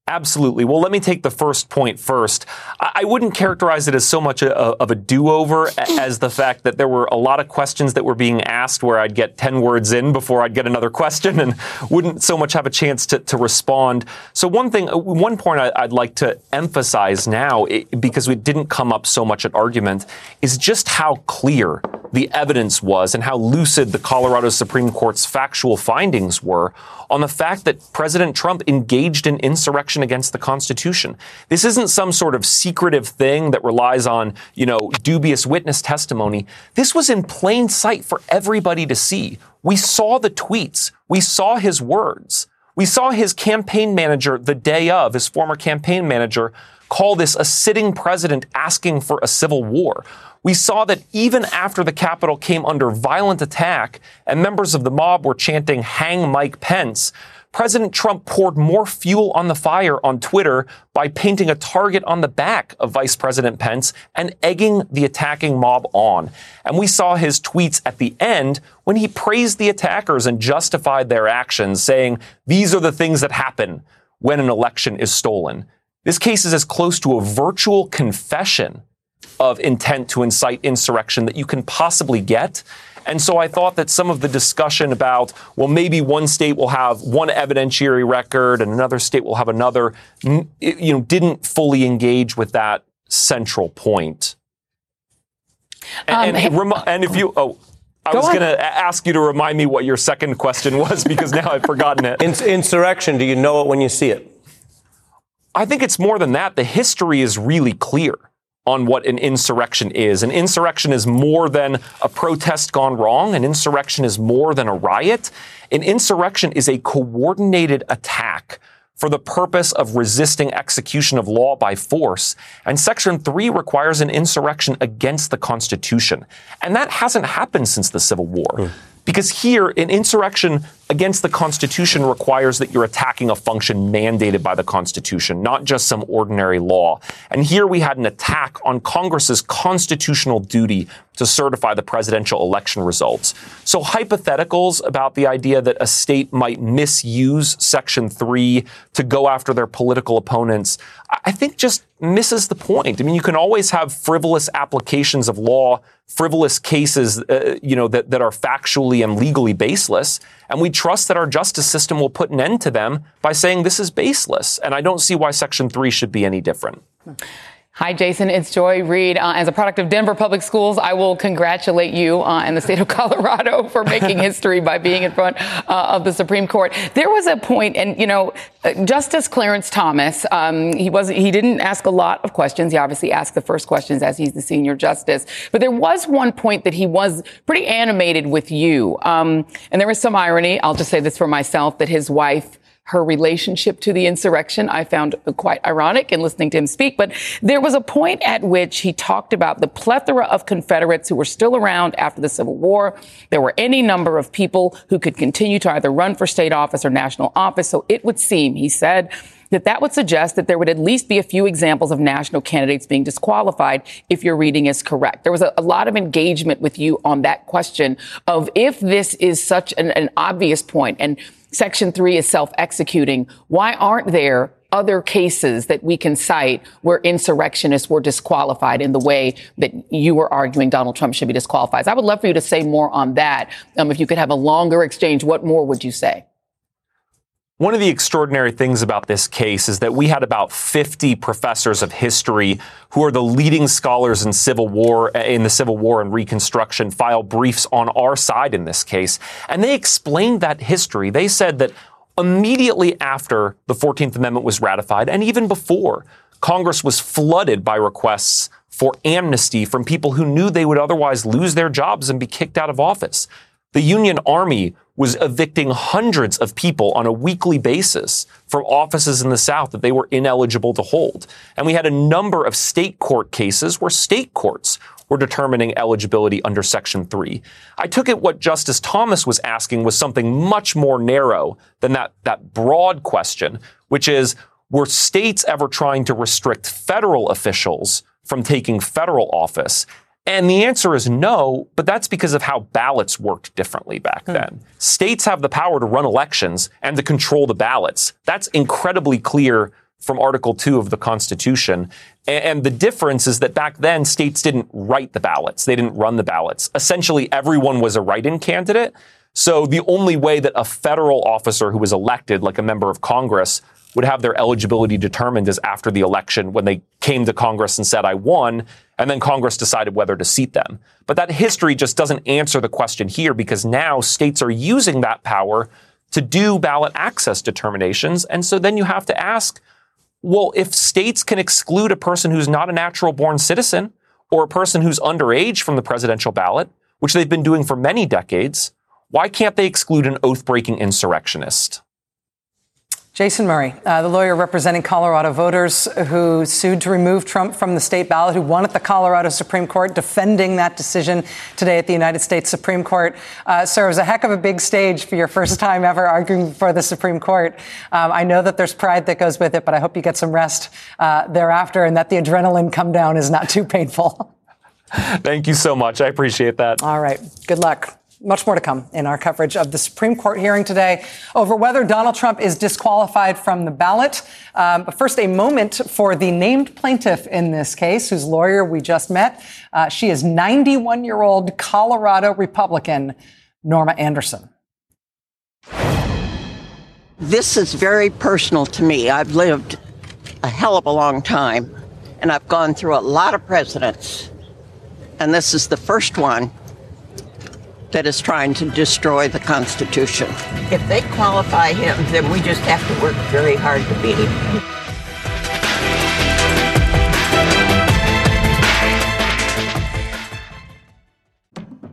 Absolutely. Well, let me take the first point first. I wouldn't characterize it as so much a, of a do over as the fact that there were a lot of questions that were being asked where I'd get 10 words in before I'd get another question and wouldn't so much have a chance to, to respond. So, one thing, uh, one point I, would like to emphasize now, because it didn't come up so much at argument, is just how clear the evidence was and how lucid the Colorado Supreme Court's factual findings were on the fact that President Trump engaged in insurrection against the Constitution. This isn't some sort of secretive thing that relies on, you know, dubious witness testimony. This was in plain sight for everybody to see. We saw the tweets. We saw his words. We saw his campaign manager the day of, his former campaign manager, call this a sitting president asking for a civil war. We saw that even after the Capitol came under violent attack and members of the mob were chanting, hang Mike Pence, President Trump poured more fuel on the fire on Twitter by painting a target on the back of Vice President Pence and egging the attacking mob on. And we saw his tweets at the end when he praised the attackers and justified their actions, saying, these are the things that happen when an election is stolen. This case is as close to a virtual confession of intent to incite insurrection that you can possibly get. And so I thought that some of the discussion about, well, maybe one state will have one evidentiary record and another state will have another, you know, didn't fully engage with that central point. And, um, and, and if you, oh, I Go was going to ask you to remind me what your second question was because now I've forgotten it. insurrection, do you know it when you see it? I think it's more than that. The history is really clear on what an insurrection is. An insurrection is more than a protest gone wrong. An insurrection is more than a riot. An insurrection is a coordinated attack for the purpose of resisting execution of law by force. And Section 3 requires an insurrection against the Constitution. And that hasn't happened since the Civil War. Mm. Because here, an insurrection against the Constitution requires that you're attacking a function mandated by the Constitution, not just some ordinary law. And here we had an attack on Congress's constitutional duty to certify the presidential election results. So hypotheticals about the idea that a state might misuse Section 3 to go after their political opponents, I think just misses the point. I mean, you can always have frivolous applications of law, frivolous cases, uh, you know, that, that are factually and legally baseless. And we trust that our justice system will put an end to them by saying this is baseless. And I don't see why Section 3 should be any different. Hi, Jason. It's Joy Reid. Uh, as a product of Denver Public Schools, I will congratulate you uh, and the state of Colorado for making history by being in front uh, of the Supreme Court. There was a point, and you know, uh, Justice Clarence Thomas, um, he was he didn't ask a lot of questions. He obviously asked the first questions as he's the senior justice. But there was one point that he was pretty animated with you, um, and there was some irony. I'll just say this for myself that his wife her relationship to the insurrection. I found quite ironic in listening to him speak. But there was a point at which he talked about the plethora of Confederates who were still around after the Civil War. There were any number of people who could continue to either run for state office or national office. So it would seem, he said, that that would suggest that there would at least be a few examples of national candidates being disqualified if your reading is correct. There was a, a lot of engagement with you on that question of if this is such an, an obvious point and Section 3 is self-executing, why aren't there other cases that we can cite where insurrectionists were disqualified in the way that you were arguing Donald Trump should be disqualified. I would love for you to say more on that. Um, if you could have a longer exchange, what more would you say? One of the extraordinary things about this case is that we had about 50 professors of history who are the leading scholars in Civil War, in the Civil War and Reconstruction file briefs on our side in this case. And they explained that history. They said that immediately after the 14th Amendment was ratified, and even before, Congress was flooded by requests for amnesty from people who knew they would otherwise lose their jobs and be kicked out of office. The Union Army was evicting hundreds of people on a weekly basis from offices in the South that they were ineligible to hold. And we had a number of state court cases where state courts were determining eligibility under Section 3. I took it what Justice Thomas was asking was something much more narrow than that, that broad question, which is, were states ever trying to restrict federal officials from taking federal office? And the answer is no, but that's because of how ballots worked differently back hmm. then. States have the power to run elections and to control the ballots. That's incredibly clear from Article 2 of the Constitution. And the difference is that back then, states didn't write the ballots. They didn't run the ballots. Essentially, everyone was a write-in candidate. So the only way that a federal officer who was elected, like a member of Congress, would have their eligibility determined is after the election when they came to Congress and said, I won, and then Congress decided whether to seat them. But that history just doesn't answer the question here because now states are using that power to do ballot access determinations. And so then you have to ask, well, if states can exclude a person who's not a natural born citizen or a person who's underage from the presidential ballot, which they've been doing for many decades, why can't they exclude an oath breaking insurrectionist? Jason Murray, uh, the lawyer representing Colorado voters who sued to remove Trump from the state ballot, who won at the Colorado Supreme Court, defending that decision today at the United States Supreme Court. Uh, sir, it was a heck of a big stage for your first time ever arguing before the Supreme Court. Um, I know that there's pride that goes with it, but I hope you get some rest uh, thereafter and that the adrenaline come down is not too painful. Thank you so much. I appreciate that. All right. Good luck much more to come in our coverage of the Supreme Court hearing today over whether Donald Trump is disqualified from the ballot. Um, but first, a moment for the named plaintiff in this case, whose lawyer we just met. Uh, she is 91 year old Colorado Republican Norma Anderson. This is very personal to me. I've lived a hell of a long time, and I've gone through a lot of presidents. And this is the first one that is trying to destroy the Constitution. If they qualify him, then we just have to work very hard to beat him.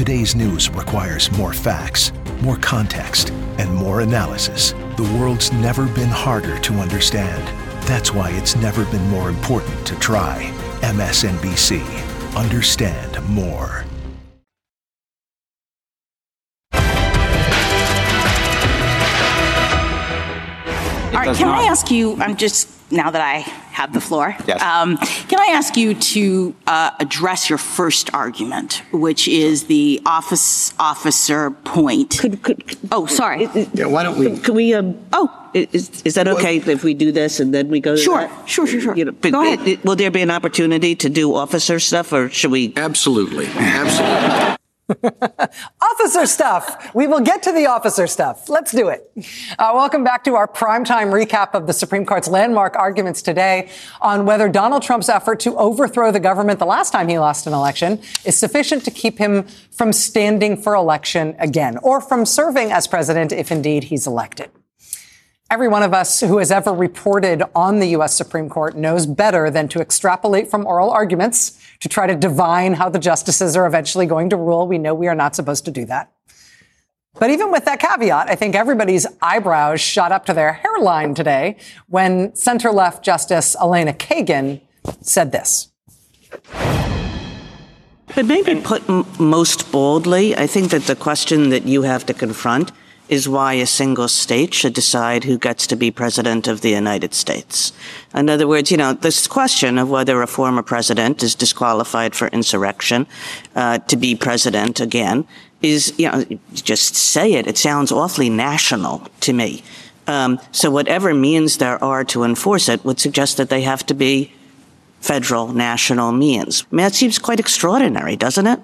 Today's news requires more facts, more context, and more analysis. The world's never been harder to understand. That's why it's never been more important to try. MSNBC. Understand more. All right, can not. I ask you? I'm just now that I have the floor. Yes. Um, can I ask you to uh, address your first argument, which is the office officer point? Could, could, oh, sorry. Yeah, why don't we? Could we? Um, oh. Is, is that okay well, if we do this and then we go? Sure, sure, sure, sure. You know, Go ahead. Will there be an opportunity to do officer stuff, or should we? Absolutely, absolutely. Officer stuff. We will get to the officer stuff. Let's do it. Uh, welcome back to our primetime recap of the Supreme Court's landmark arguments today on whether Donald Trump's effort to overthrow the government the last time he lost an election is sufficient to keep him from standing for election again or from serving as president if indeed he's elected. Every one of us who has ever reported on the U.S. Supreme Court knows better than to extrapolate from oral arguments to try to divine how the justices are eventually going to rule. We know we are not supposed to do that. But even with that caveat, I think everybody's eyebrows shot up to their hairline today when center left Justice Elena Kagan said this. But maybe put m- most boldly, I think that the question that you have to confront is why a single state should decide who gets to be president of the United States. In other words, you know, this question of whether a former president is disqualified for insurrection uh, to be president again is, you know, just say it. It sounds awfully national to me. Um, so whatever means there are to enforce it would suggest that they have to be federal national means. I mean, that seems quite extraordinary, doesn't it?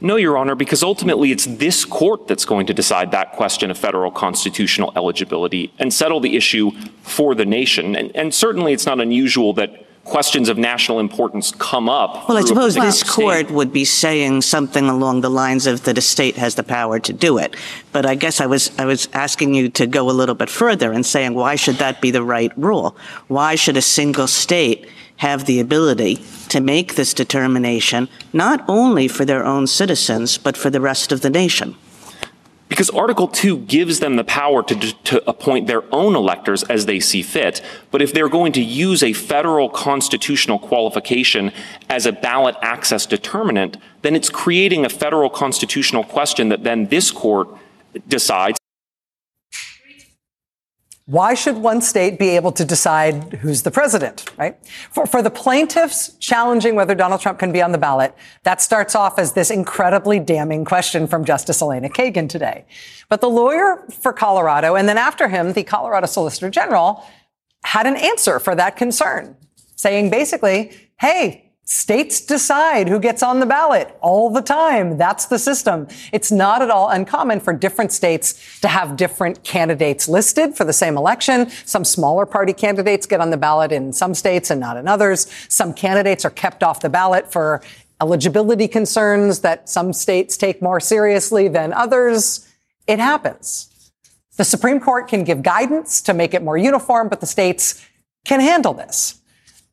No, Your Honor, because ultimately it's this court that's going to decide that question of federal constitutional eligibility and settle the issue for the nation. And, and certainly it's not unusual that questions of national importance come up. Well, I suppose this state. court would be saying something along the lines of that a state has the power to do it. But I guess I was I was asking you to go a little bit further and saying why should that be the right rule? Why should a single state have the ability to make this determination not only for their own citizens but for the rest of the nation? Because Article 2 gives them the power to, to appoint their own electors as they see fit. But if they're going to use a federal constitutional qualification as a ballot access determinant, then it's creating a federal constitutional question that then this court decides. Why should one state be able to decide who's the president, right? For, for the plaintiffs challenging whether Donald Trump can be on the ballot, that starts off as this incredibly damning question from Justice Elena Kagan today. But the lawyer for Colorado, and then after him, the Colorado Solicitor General, had an answer for that concern, saying basically, hey, States decide who gets on the ballot all the time. That's the system. It's not at all uncommon for different states to have different candidates listed for the same election. Some smaller party candidates get on the ballot in some states and not in others. Some candidates are kept off the ballot for eligibility concerns that some states take more seriously than others. It happens. The Supreme Court can give guidance to make it more uniform, but the states can handle this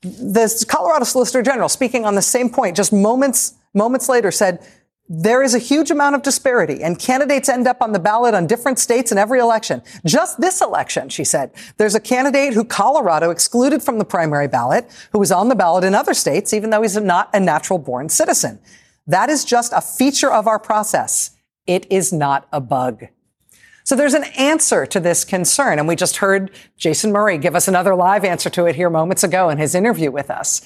the Colorado Solicitor General, speaking on the same point, just moments moments later, said there is a huge amount of disparity, and candidates end up on the ballot on different states in every election. Just this election, she said, there's a candidate who Colorado excluded from the primary ballot, who was on the ballot in other states, even though he's not a natural born citizen. That is just a feature of our process. It is not a bug. So there's an answer to this concern. And we just heard Jason Murray give us another live answer to it here moments ago in his interview with us.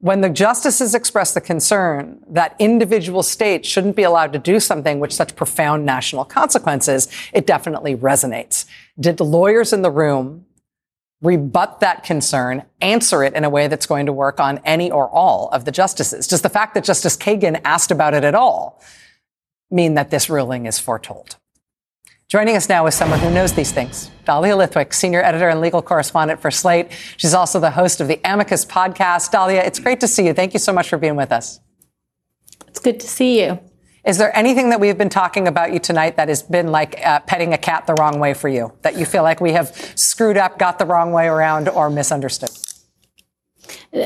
When the justices expressed the concern that individual states shouldn't be allowed to do something with such profound national consequences, it definitely resonates. Did the lawyers in the room rebut that concern, answer it in a way that's going to work on any or all of the justices? Does the fact that Justice Kagan asked about it at all mean that this ruling is foretold? Joining us now is someone who knows these things. Dahlia Lithwick, senior editor and legal correspondent for Slate. She's also the host of the Amicus podcast. Dahlia, it's great to see you. Thank you so much for being with us. It's good to see you. Is there anything that we've been talking about you tonight that has been like uh, petting a cat the wrong way for you? That you feel like we have screwed up, got the wrong way around, or misunderstood?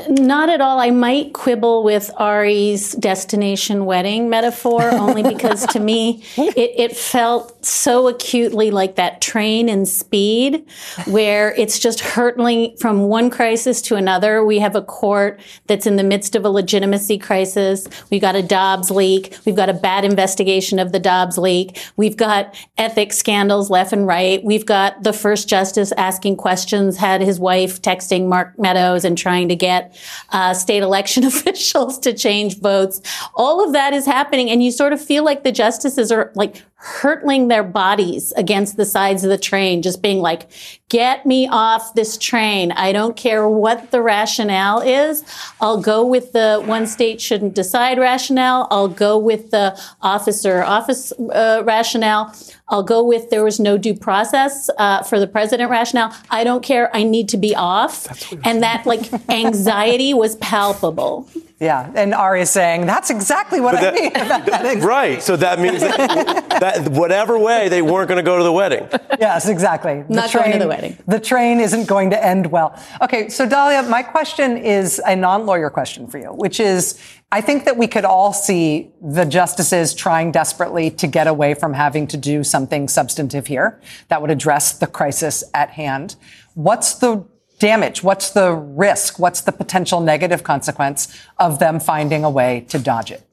Not at all. I might quibble with Ari's destination wedding metaphor, only because to me it, it, felt so acutely like that train in speed, where it's just hurtling from one crisis to another. We have a court that's in the midst of a legitimacy crisis. We've got a Dobbs leak. We've got a bad investigation of the Dobbs leak. We've got ethics scandals left and right. We've got the first justice asking questions, had his wife texting Mark Meadows and trying to get get uh, state election officials to change votes. All of that is happening, and you sort of feel like the justices are like hurtling their bodies against the sides of the train, just being like, get me off this train. I don't care what the rationale is. I'll go with the one state shouldn't decide rationale. I'll go with the officer office uh, rationale. I'll go with there was no due process uh, for the president rationale. I don't care. I need to be off. And that like anxiety was palpable. Yeah, and Ari is saying that's exactly what But I mean. about that right. So that means that, that whatever way they weren't going to go to the wedding. yes, exactly. Not going to the wedding. The train isn't going to end well. Okay, so Dahlia, my question is a non-lawyer question for you, which is, I think that we could all see the justices trying desperately to get away from having to do something substantive here that would address the crisis at hand. What's the damage? What's the risk? What's the potential negative consequence of them finding a way to dodge it?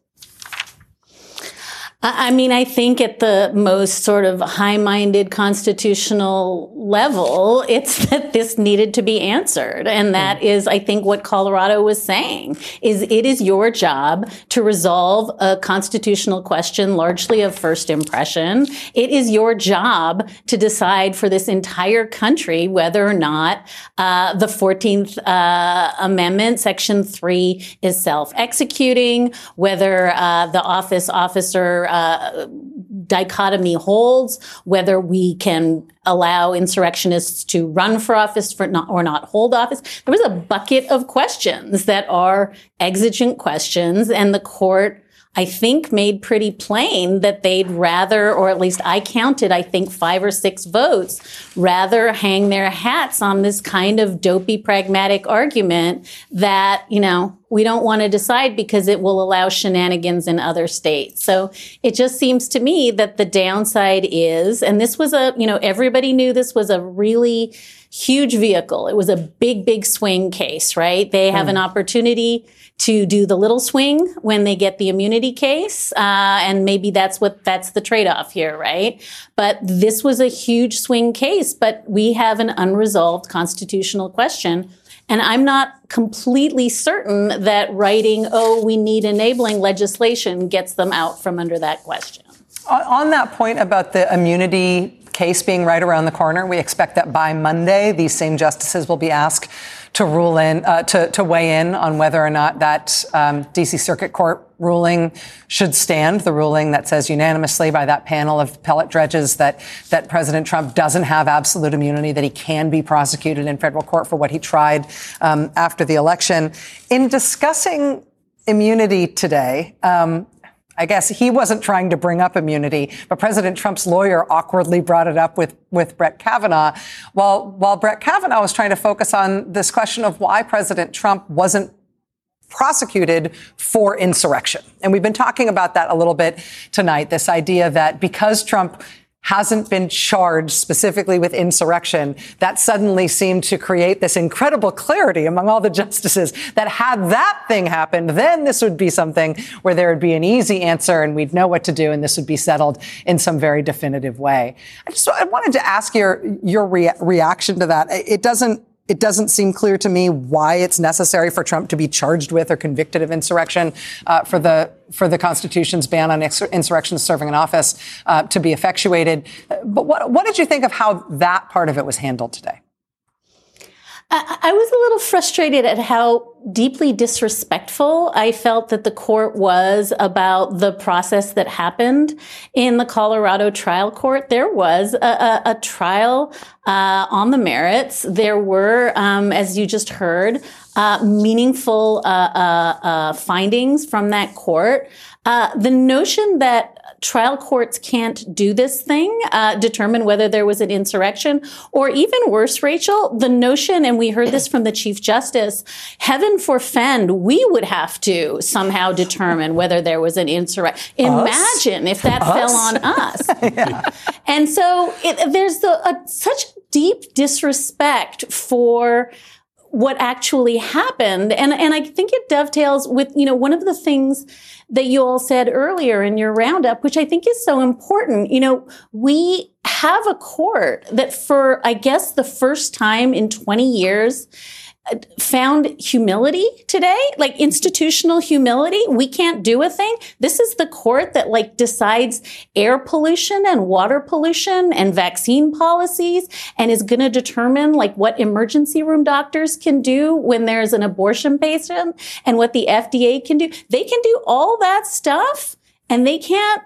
I mean, I think at the most sort of high minded constitutional level, it's that this needed to be answered. And that is, I think, what Colorado was saying is it is your job to resolve a constitutional question largely of first impression. It is your job to decide for this entire country whether or not uh, the 14th uh, Amendment, Section 3, is self executing, whether uh, the office officer uh, dichotomy holds, whether we can allow insurrectionists to run for office for not, or not hold office. There was a bucket of questions that are exigent questions, and the court I think made pretty plain that they'd rather, or at least I counted, I think five or six votes, rather hang their hats on this kind of dopey pragmatic argument that, you know, we don't want to decide because it will allow shenanigans in other states. So it just seems to me that the downside is, and this was a, you know, everybody knew this was a really huge vehicle. It was a big, big swing case, right? They have Mm. an opportunity to do the little swing when they get the immunity case. Uh, and maybe that's what, that's the trade off here, right? But this was a huge swing case, but we have an unresolved constitutional question. And I'm not completely certain that writing, oh, we need enabling legislation gets them out from under that question. On- On that point about the immunity case being right around the corner, we expect that by Monday, these same justices will be asked to rule in, uh, to, to weigh in on whether or not that um, DC Circuit Court ruling should stand, the ruling that says unanimously by that panel of appellate judges that, that President Trump doesn't have absolute immunity, that he can be prosecuted in federal court for what he tried um, after the election. In discussing immunity today, um, I guess he wasn't trying to bring up immunity, but President Trump's lawyer awkwardly brought it up with, with Brett Kavanaugh. While, while Brett Kavanaugh was trying to focus on this question of why President Trump wasn't prosecuted for insurrection. And we've been talking about that a little bit tonight, this idea that because Trump hasn't been charged specifically with insurrection, that suddenly seemed to create this incredible clarity among all the justices that had that thing happened, then this would be something where there would be an easy answer and we'd know what to do and this would be settled in some very definitive way. I just I wanted to ask your your rea- reaction to that. It doesn't it doesn't seem clear to me why it's necessary for Trump to be charged with or convicted of insurrection uh, for the for the Constitution's ban on ins- insurrections serving in office uh, to be effectuated. But what what did you think of how that part of it was handled today? I, I was a little frustrated at how deeply disrespectful I felt that the court was about the process that happened in the Colorado trial court. There was a, a, a trial uh, on the merits. There were, um, as you just heard, uh, meaningful uh, uh, uh, findings from that court. Uh, the notion that trial courts can't do this thing, uh, determine whether there was an insurrection, or even worse, Rachel, the notion, and we heard this from the Chief Justice, heaven forfend, we would have to somehow determine whether there was an insurrection. Imagine if that Us? fell on us. And so it, there's the, a, such deep disrespect for what actually happened. And, and I think it dovetails with, you know, one of the things that you all said earlier in your roundup, which I think is so important. You know, we have a court that for, I guess, the first time in 20 years, found humility today, like institutional humility. We can't do a thing. This is the court that like decides air pollution and water pollution and vaccine policies and is going to determine like what emergency room doctors can do when there's an abortion patient and what the FDA can do. They can do all that stuff and they can't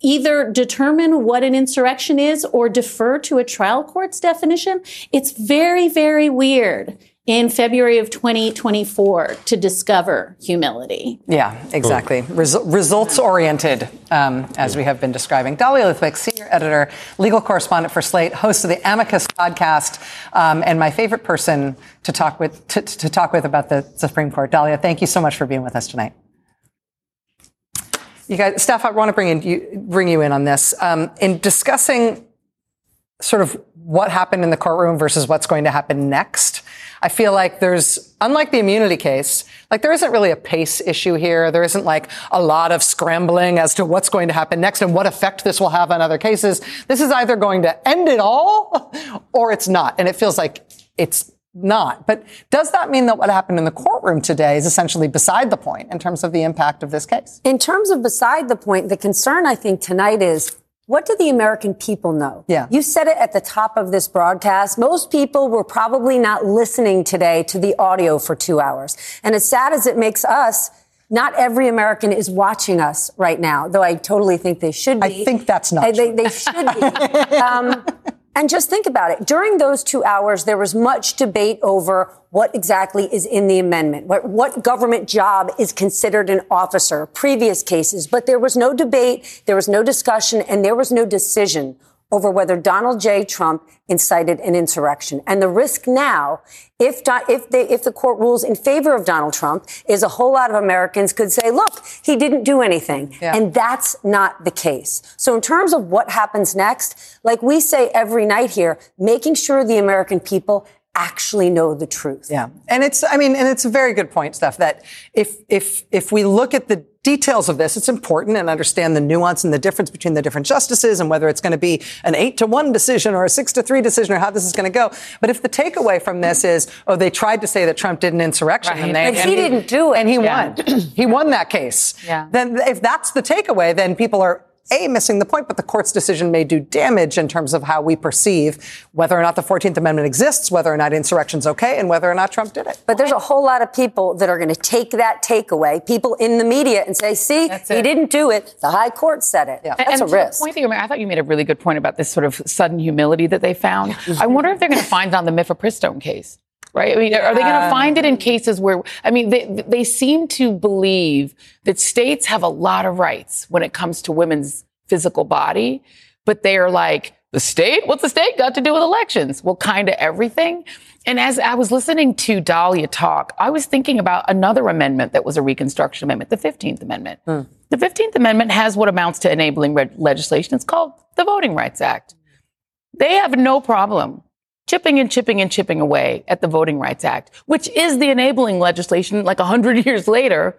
either determine what an insurrection is or defer to a trial court's definition. It's very, very weird. In February of 2024 to discover humility. Yeah, exactly. Res- results oriented, um, as we have been describing. Dahlia Lithwick, senior editor, legal correspondent for Slate, host of the Amicus podcast, um, and my favorite person to talk with to, to talk with about the Supreme Court. Dahlia, thank you so much for being with us tonight. You guys, Steph, I want to bring in you, bring you in on this um, in discussing sort of what happened in the courtroom versus what's going to happen next. I feel like there's, unlike the immunity case, like there isn't really a pace issue here. There isn't like a lot of scrambling as to what's going to happen next and what effect this will have on other cases. This is either going to end it all or it's not. And it feels like it's not. But does that mean that what happened in the courtroom today is essentially beside the point in terms of the impact of this case? In terms of beside the point, the concern I think tonight is what do the American people know? Yeah. You said it at the top of this broadcast. Most people were probably not listening today to the audio for two hours. And as sad as it makes us, not every American is watching us right now, though I totally think they should be. I think that's not. They, they, should be. um, and just think about it. During those two hours, there was much debate over what exactly is in the amendment, what, what government job is considered an officer, previous cases. But there was no debate, there was no discussion, and there was no decision over whether Donald J. Trump incited an insurrection. And the risk now, if, if, they, if the court rules in favor of Donald Trump, is a whole lot of Americans could say, look, he didn't do anything. Yeah. And that's not the case. So in terms of what happens next, like we say every night here, making sure the American people actually know the truth. Yeah. And it's, I mean, and it's a very good point, Steph, that if, if, if we look at the details of this, it's important and understand the nuance and the difference between the different justices and whether it's going to be an eight to one decision or a six to three decision or how this is going to go. But if the takeaway from this is, oh, they tried to say that Trump did an insurrection Right. and they, But he didn't do it. and he Yeah. won. he won that case. Yeah. Then if that's the takeaway, then people are a, missing the point, but the court's decision may do damage in terms of how we perceive whether or not the 14th Amendment exists, whether or not insurrection's okay, and whether or not Trump did it. But there's a whole lot of people that are going to take that takeaway, people in the media, and say, see, he didn't do it. The high court said it. Yeah, That's and a to the risk. point that you made, I thought you made a really good point about this sort of sudden humility that they found. I wonder if they're going to find it on the mifepristone case. Right? I mean, are they going to find it in cases where, I mean, they, they seem to believe that states have a lot of rights when it comes to women's physical body, but they are like, the state? What's the state got to do with elections? Well, kind of everything. And as I was listening to Dahlia talk, I was thinking about another amendment that was a Reconstruction Amendment, the 15th Amendment. Hmm. The 15th Amendment has what amounts to enabling re- legislation. It's called the Voting Rights Act. They have no problem chipping and chipping and chipping away at the Voting Rights Act, which is the enabling legislation like 100 years later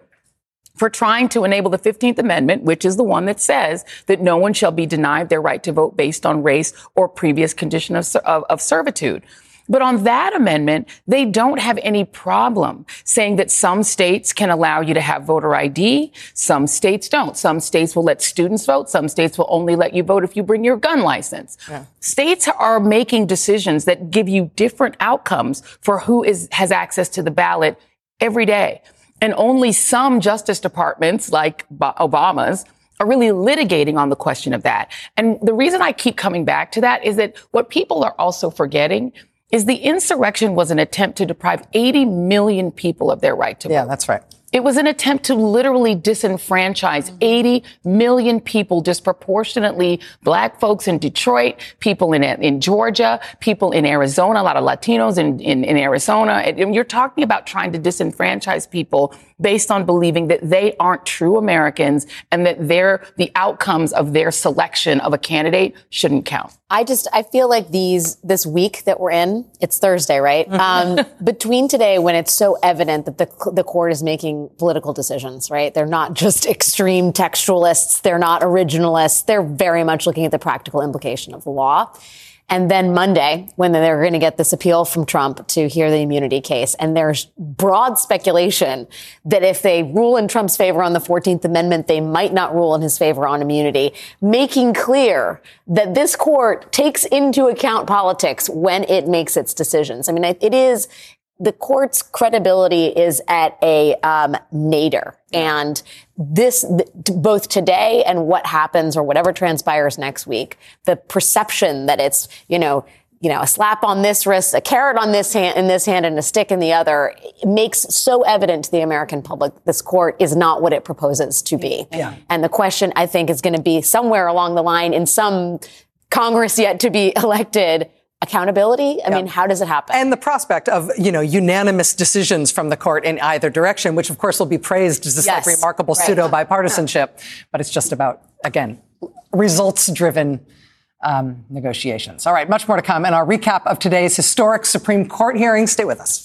for trying to enable the 15th Amendment, which is the one that says that no one shall be denied their right to vote based on race or previous condition of, of, of servitude. But on that amendment, they don't have any problem saying that some states can allow you to have voter ID. Some states don't. Some states will let students vote. Some states will only let you vote if you bring your gun license. States are making decisions that give you different outcomes for who is, has access to the ballot every day. And only some justice departments, like Obama's, are really litigating on the question of that. And the reason I keep coming back to that is that what people are also forgetting is the insurrection was an attempt to deprive 80 million people of their right to vote. Yeah, that's right. It was an attempt to literally disenfranchise mm-hmm. 80 million people, disproportionately black folks in Detroit, people in, in Georgia, people in Arizona, a lot of Latinos in, in, in Arizona. And and you're talking about trying to disenfranchise people based on believing that they aren't true Americans and that their, the outcomes of their selection of a candidate shouldn't count. I just I feel like these this week that we're in, it's Thursday, right? Um, between today when it's so evident that the the court is making political decisions, right? They're not just extreme textualists, they're not originalists, they're very much looking at the practical implication of the law. And then Monday, when they're going to get this appeal from Trump to hear the immunity case, and there's broad speculation that if they rule in Trump's favor on the 14th Amendment, they might not rule in his favor on immunity, making clear that this court takes into account politics when it makes its decisions. I mean, it is the court's credibility is at a um, nadir. And this, th- both today and what happens or whatever transpires next week, the perception that it's, you know, you know, a slap on this wrist, a carrot on this hand, in this hand, and a stick in the other makes so evident to the American public this court is not what it proposes to be. Yeah. And the question, I think, is going to be somewhere along the line in some Congress yet to be elected. Accountability? I mean, how does it happen? And the prospect of, you know, unanimous decisions from the court in either direction, which of course will be praised as this Yes, like remarkable right. pseudo bipartisanship. But it's just about, again, results driven um, negotiations. All right, much more to come in our recap of today's historic Supreme Court hearing. Stay with us.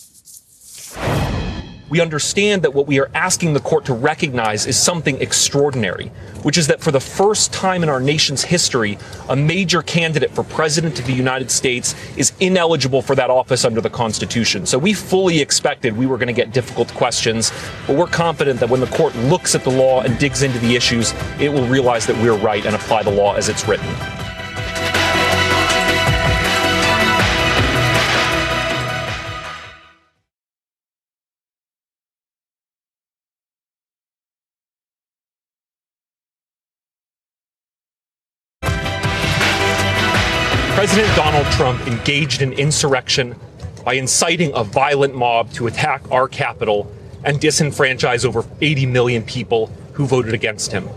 We understand that what we are asking the court to recognize is something extraordinary, which is that for the first time in our nation's history, a major candidate for president of the United States is ineligible for that office under the Constitution. So we fully expected we were going to get difficult questions, but we're confident that when the court looks at the law and digs into the issues, it will realize that we're right and apply the law as it's written. Trump engaged in insurrection by inciting a violent mob to attack our Capitol and disenfranchise over 80 million people who voted against him.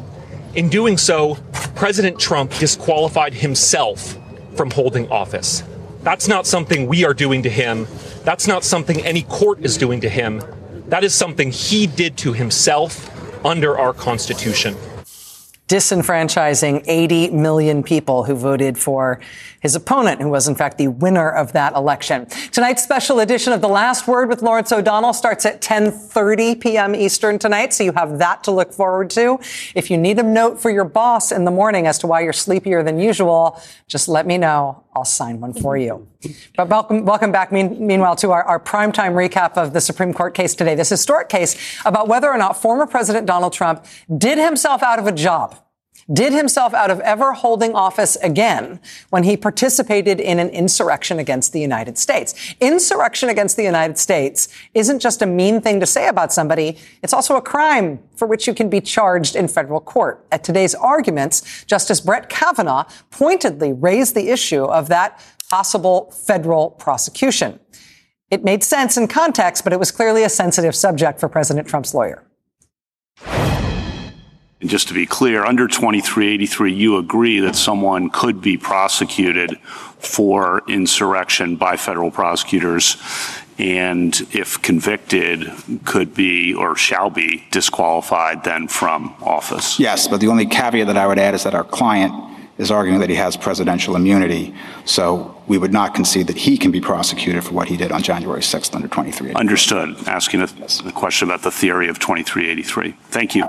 In doing so, President Trump disqualified himself from holding office. That's not something we are doing to him. That's not something any court is doing to him. That is something he did to himself under our Constitution disenfranchising 80 million people who voted for his opponent, who was in fact the winner of that election. Tonight's special edition of The Last Word with Lawrence O'Donnell starts at 10:30 p.m. Eastern tonight, so you have that to look forward to. If you need a note for your boss in the morning as to why you're sleepier than usual, just let me know. I'll sign one for you. But welcome, welcome back, mean, meanwhile, to our, our primetime recap of the Supreme Court case today. This historic case about whether or not former President Donald Trump did himself out of a job did himself out of ever holding office again when he participated in an insurrection against the United States. Insurrection against the United States isn't just a mean thing to say about somebody. It's also a crime for which you can be charged in federal court. At today's arguments, Justice Brett Kavanaugh pointedly raised the issue of that possible federal prosecution. It made sense in context, but it was clearly a sensitive subject for President Trump's lawyer. And just to be clear, under 2383, you agree that someone could be prosecuted for insurrection by federal prosecutors and if convicted could be or shall be disqualified then from office. Yes, but the only caveat that I would add is that our client is arguing that he has presidential immunity. So we would not concede that he can be prosecuted for what he did on January 6th under 2383. Understood. Asking a, a question about the theory of 2383. Thank you.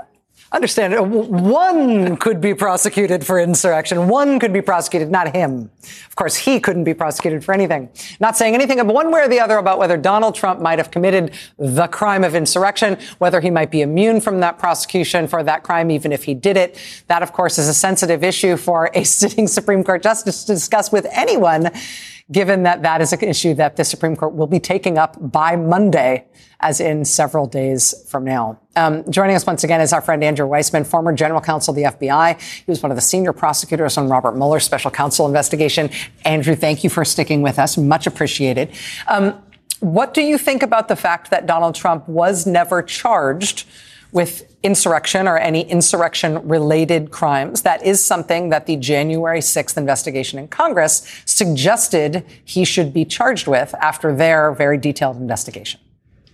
Understand, uh, one could be prosecuted for insurrection. One could be prosecuted, not him. Of course, he couldn't be prosecuted for anything. Not saying anything one way or the other about whether Donald Trump might have committed the crime of insurrection, whether he might be immune from that prosecution for that crime, even if he did it. That, of course, is a sensitive issue for a sitting Supreme Court justice to discuss with anyone, given that that is an issue that the Supreme Court will be taking up by Monday as in several days from now. Um, joining us once again is our friend Andrew Weissmann, former general counsel of the FBI. He was one of the senior prosecutors on Robert Mueller's special counsel investigation. Andrew, thank you for sticking with us. Much appreciated. Um, what do you think about the fact that Donald Trump was never charged with insurrection or any insurrection related crimes? That is something that the January 6th investigation in Congress suggested he should be charged with after their very detailed investigation.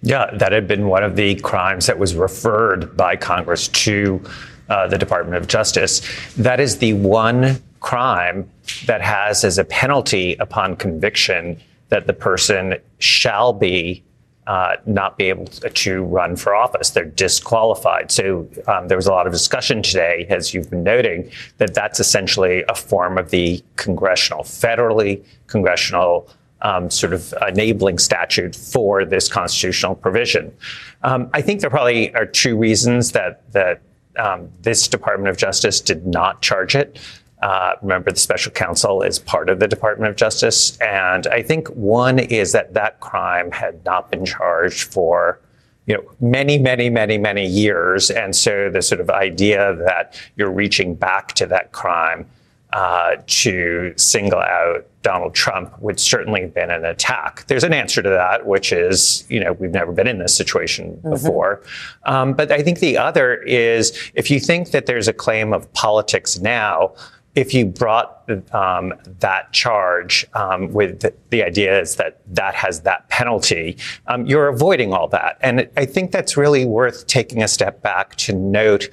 Yeah, that had been one of the crimes that was referred by Congress to uh, the Department of Justice. That is the one crime that has as a penalty upon conviction that the person shall be uh, not be able to run for office. They're disqualified. So um, there was a lot of discussion today, as you've been noting, that that's essentially a form of the congressional, federally congressional um, sort of enabling statute for this constitutional provision. Um, I think there probably are two reasons that that um, this Department of Justice did not charge it. Uh, remember, the special counsel is part of the Department of Justice, and I think one is that that crime had not been charged for you know many, many, many, many years, and so the sort of idea that you're reaching back to that crime uh, to single out Donald Trump would certainly have been an attack. There's an answer to that, which is, you know, we've never been in this situation Mm-hmm. before. Um, but I think the other is if you think that there's a claim of politics now, if you brought um, that charge um, with the, the idea is that that has that penalty, um, you're avoiding all that. And I think that's really worth taking a step back to note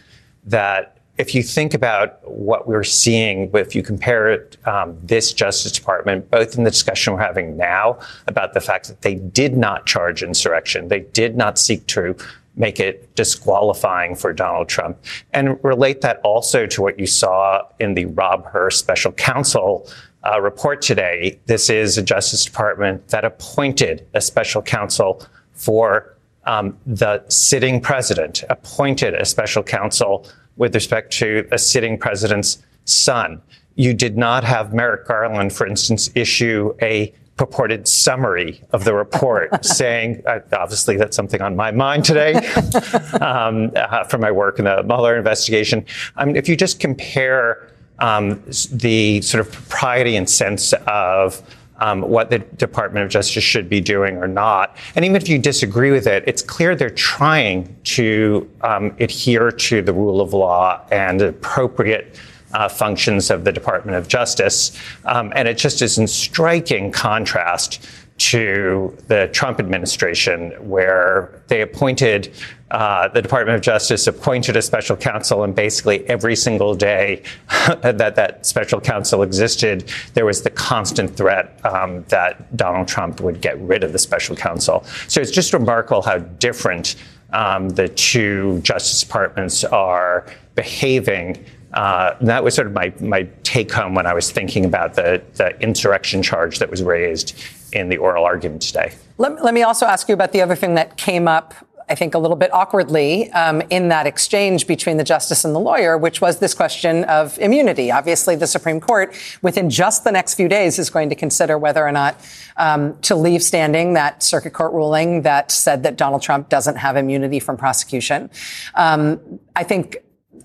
that if you think about what we're seeing, if you compare it, um, this Justice Department, both in the discussion we're having now about the fact that they did not charge insurrection, they did not seek to make it disqualifying for Donald Trump, and relate that also to what you saw in the Rob Hur special counsel uh, report today. This is a Justice Department that appointed a special counsel for um, the sitting president, appointed a special counsel with respect to a sitting president's son. You did not have Merrick Garland, for instance, issue a purported summary of the report saying, uh, obviously, that's something on my mind today um, uh, from my work in the Mueller investigation. I mean, if you just compare um, the sort of propriety and sense of um, what the Department of Justice should be doing or not. And even if you disagree with it, it's clear they're trying to um, adhere to the rule of law and appropriate uh, functions of the Department of Justice. Um, and it just is in striking contrast to the Trump administration, where they appointed uh, the Department of Justice appointed a special counsel, and basically every single day that that special counsel existed, there was the constant threat um, that Donald Trump would get rid of the special counsel. So it's just remarkable how different um, the two Justice Departments are behaving. Uh, that was sort of my, my take home when I was thinking about the, the insurrection charge that was raised in the oral argument today. Let, let me also ask you about the other thing that came up I think, a little bit awkwardly um, in that exchange between the justice and the lawyer, which was this question of immunity. Obviously, the Supreme Court, within just the next few days, is going to consider whether or not um, to leave standing that circuit court ruling that said that Donald Trump doesn't have immunity from prosecution. Um, I think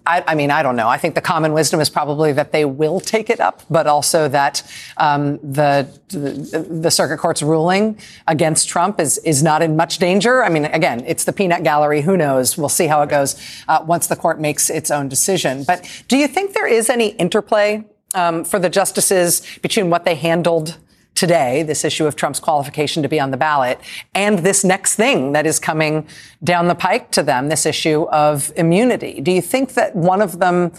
I, I, mean, I don't know. I think the common wisdom is probably that they will take it up, but also that um, the, the, the circuit court's ruling against Trump is is not in much danger. I mean, again, it's the peanut gallery. Who knows? We'll see how it goes uh, once the court makes its own decision. But do you think there is any interplay um, for the justices between what they handled? Today, this issue of Trump's qualification to be on the ballot, and this next thing that is coming down the pike to them, this issue of immunity. Do you think that one of them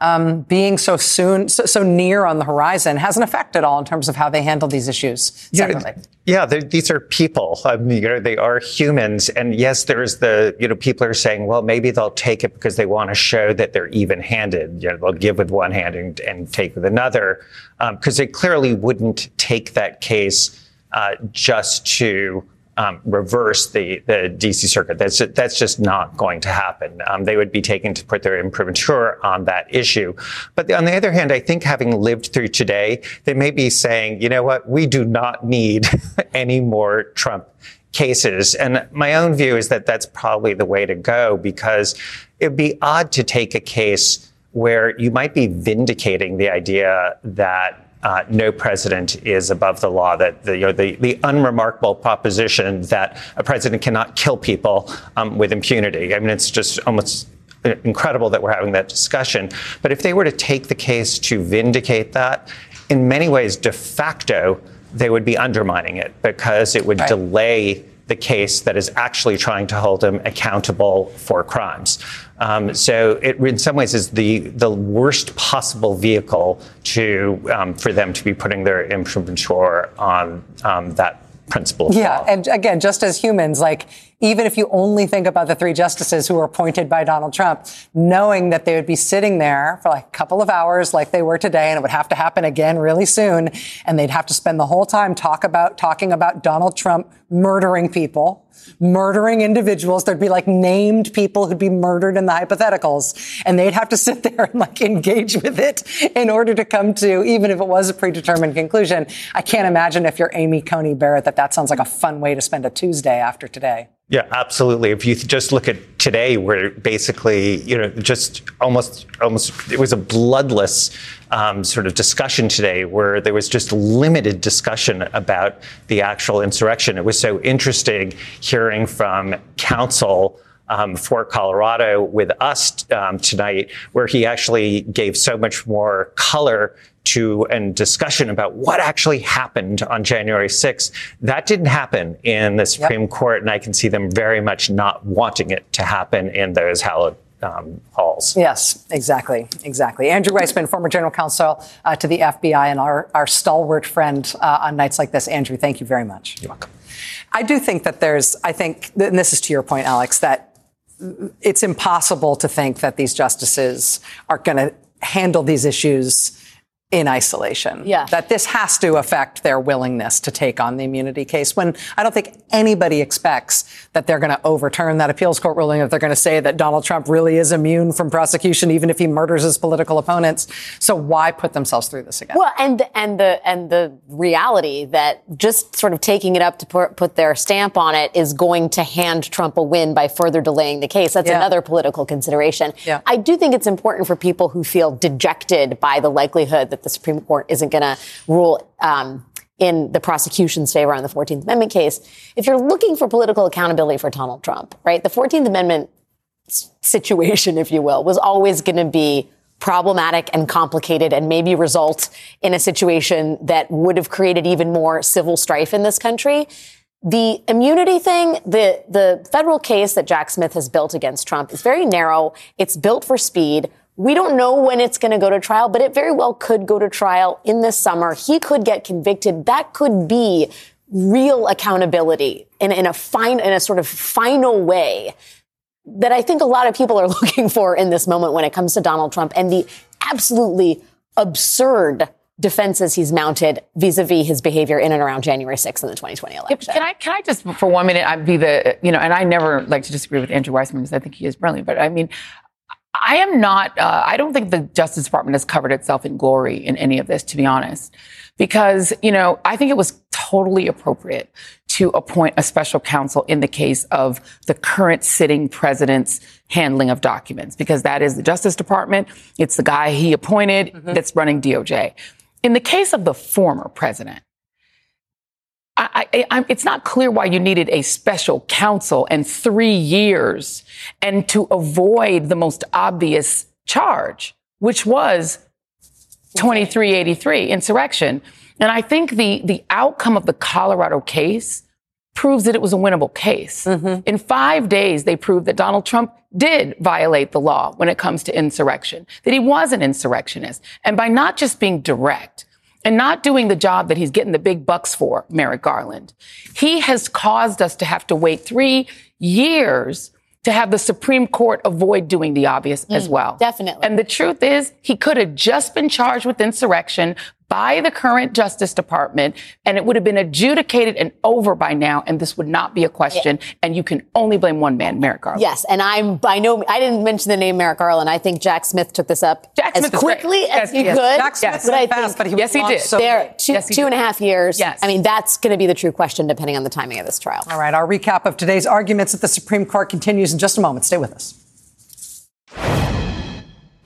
um, being so soon, so, so, near on the horizon, has an effect at all in terms of how they handle these issues separately? Yeah, yeah these are people. I mean, you know, they are humans, and yes, there's the you know people are saying, well, maybe they'll take it because they want to show that they're even-handed. You know, they'll give with one hand and, and take with another, because um, they clearly wouldn't take that case uh, just to um, reverse the, the DC circuit. That's just, that's just not going to happen. Um, they would be taken to put their imprimatur on that issue. But on the other hand, I think having lived through today, they may be saying, you know what, we do not need any more Trump cases. And my own view is that that's probably the way to go because it'd be odd to take a case where you might be vindicating the idea that uh, no president is above the law. That the, you know, the, the unremarkable proposition that a president cannot kill people um, with impunity. I mean, it's just almost incredible that we're having that discussion. But if they were to take the case to vindicate that, in many ways, de facto, they would be undermining it because it would right. delay the case that is actually trying to hold him accountable for crimes. Um, so it, in some ways, is the the worst possible vehicle to um, for them to be putting their imprimatur on um, that principle. yeah, law. and again, just as humans, like even if you only think about the three justices who were appointed by Donald Trump, knowing that they would be sitting there for like a couple of hours, like they were today, and it would have to happen again really soon, and they'd have to spend the whole time talk about talking about Donald Trump murdering people murdering individuals. There'd be like named people who'd be murdered in the hypotheticals, and they'd have to sit there and like engage with it in order to come to, even if it was a predetermined conclusion. I can't imagine if you're Amy Coney Barrett that that sounds like a fun way to spend a Tuesday after today. Yeah, absolutely. If you just look at today, where basically, you know, just almost, almost, it was a bloodless um, sort of discussion today, where there was just limited discussion about the actual insurrection. It was so interesting hearing from counsel. Um, for Colorado with us um, tonight, where he actually gave so much more color to and discussion about what actually happened on January 6th. That didn't happen in the Supreme yep. Court, and I can see them very much not wanting it to happen in those hallowed um, halls. Yes, exactly, exactly. Andrew Weissmann, former general counsel uh, to the FBI, and our, our stalwart friend uh, on nights like this. Andrew, thank you very much. You're welcome. I do think that there's, I think, and this is to your point, Alex, that it's impossible to think that these justices are going to handle these issues in isolation. Yeah. That this has to affect their willingness to take on the immunity case when I don't think anybody expects that they're going to overturn that appeals court ruling, if they're going to say that Donald Trump really is immune from prosecution, even if he murders his political opponents. So why put themselves through this again? Well, and, and the, and the reality that just sort of taking it up to put, put their stamp on it is going to hand Trump a win by further delaying the case. That's yeah. another political consideration. Yeah. I do think it's important for people who feel dejected by the likelihood that the Supreme Court isn't going to rule um, in the prosecution's favor on the 14th Amendment case. If you're looking for political accountability for Donald Trump, right, the 14th Amendment situation, if you will, was always going to be problematic and complicated and maybe result in a situation that would have created even more civil strife in this country. The immunity thing, the, the federal case that Jack Smith has built against Trump is very narrow. It's built for speed. We don't know when it's going to go to trial, but it very well could go to trial in this summer. He could get convicted. That could be real accountability in, in a fine, in a sort of final way that I think a lot of people are looking for in this moment when it comes to Donald Trump and the absolutely absurd defenses he's mounted vis-a-vis his behavior in and around January 6th in the 2020 election. Can I, can I just, for one minute, I'd be the, you know, and I never like to disagree with Andrew Weissmann because I think he is brilliant, but I mean, I am not, uh, I don't think the Justice Department has covered itself in glory in any of this, to be honest. Because, you know, I think it was totally appropriate to appoint a special counsel in the case of the current sitting president's handling of documents, because that is the Justice Department. It's the guy he appointed mm-hmm. that's running DOJ. In the case of the former president, I, I, it's not clear why you needed a special counsel and three years and to avoid the most obvious charge, which was 2383 insurrection. And I think the, the outcome of the Colorado case proves that it was a winnable case. Mm-hmm. In five days, they proved that Donald Trump did violate the law when it comes to insurrection, that he was an insurrectionist. And by not just being direct, and not doing the job that he's getting the big bucks for, Merrick Garland. He has caused us to have to wait three years to have the Supreme Court avoid doing the obvious mm, as well. Definitely. And the truth is, he could have just been charged with insurrection, by the current Justice Department, and it would have been adjudicated and over by now, and this would not be a question. Yeah. And you can only blame one man, Merrick Garland. Yes, and I'm by no, I didn't mention the name Merrick Garland. I think Jack Smith took this up Jack as Smith quickly as yes, he yes. could. Jack Smith yes. but I fast, but he yes, he did. So there, two, yes, two and a half years. Yes. I mean, that's going to be the true question depending on the timing of this trial. All right, our recap of today's arguments at the Supreme Court continues in just a moment. Stay with us.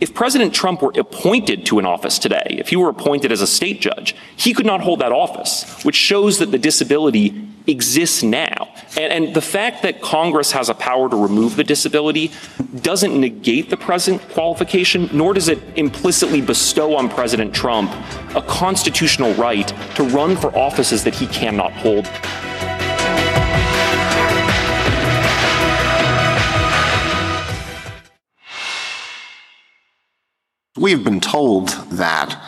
If President Trump were appointed to an office today, if he were appointed as a state judge, he could not hold that office, which shows that the disability exists now. And, and, the fact that Congress has a power to remove the disability doesn't negate the present qualification, nor does it implicitly bestow on President Trump a constitutional right to run for offices that he cannot hold. We've been told that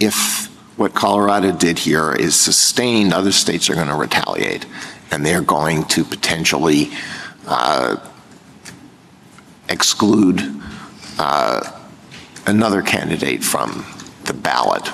if what Colorado did here is sustained, other states are going to retaliate and they're going to potentially uh, exclude uh, another candidate from the ballot.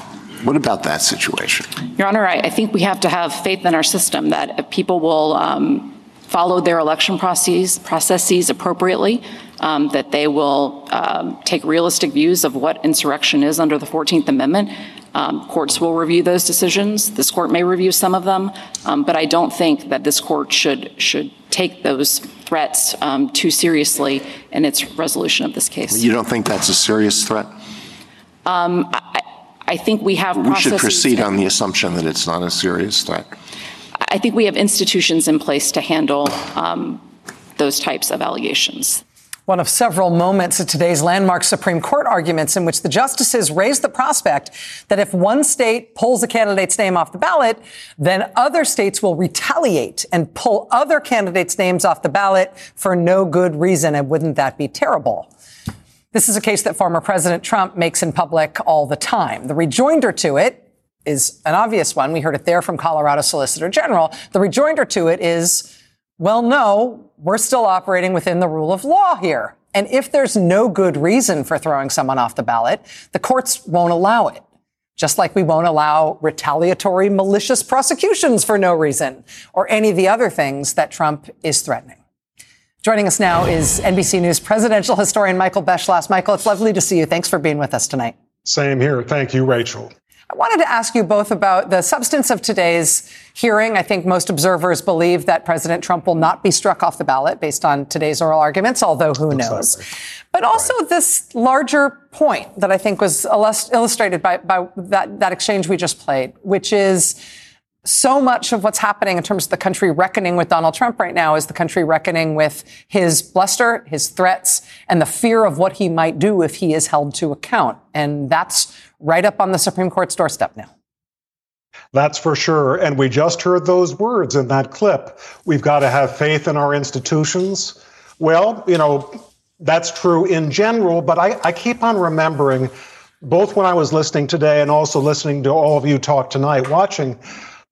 What about that situation? Your Honor, I, I, think we have to have faith in our system that people will um, follow their election processes, processes appropriately um, that they will um, take realistic views of what insurrection is under the 14th Amendment. Um, courts will review those decisions. This court may review some of them, um, but I don't think that this court should should take those threats um, too seriously in its resolution of this case. You don't think that's a serious threat? Um, I, I, think we have. We should proceed on the assumption that it's not a serious threat. I think we have institutions in place to handle um, those types of allegations one of several moments at today's landmark Supreme Court arguments in which the justices raised the prospect that if one state pulls a candidate's name off the ballot, then other states will retaliate and pull other candidates' names off the ballot for no good reason. And wouldn't that be terrible? This is a case that former President Trump makes in public all the time. The rejoinder to it is an obvious one. We heard it there from Colorado Solicitor General. The rejoinder to it is, well, no, we're still operating within the rule of law here. And if there's no good reason for throwing someone off the ballot, the courts won't allow it. Just like we won't allow retaliatory malicious prosecutions for no reason or any of the other things that Trump is threatening. Joining us now is NBC News presidential historian Michael Beschloss. Michael, it's lovely to see you. Thanks for being with us tonight. Same here. Thank you, Rachel. I wanted to ask you both about the substance of today's hearing. I think most observers believe that President Trump will not be struck off the ballot based on today's oral arguments, although who knows. But also right. this larger point that I think was illustrated by, by that, that exchange we just played, which is so much of what's happening in terms of the country reckoning with Donald Trump right now is the country reckoning with his bluster, his threats, and the fear of what he might do if he is held to account. And that's right up on the Supreme Court's doorstep now. That's for sure. And we just heard those words in that clip. We've got to have faith in our institutions. Well, you know, that's true in general, but I, I keep on remembering, both when I was listening today and also listening to all of you talk tonight, watching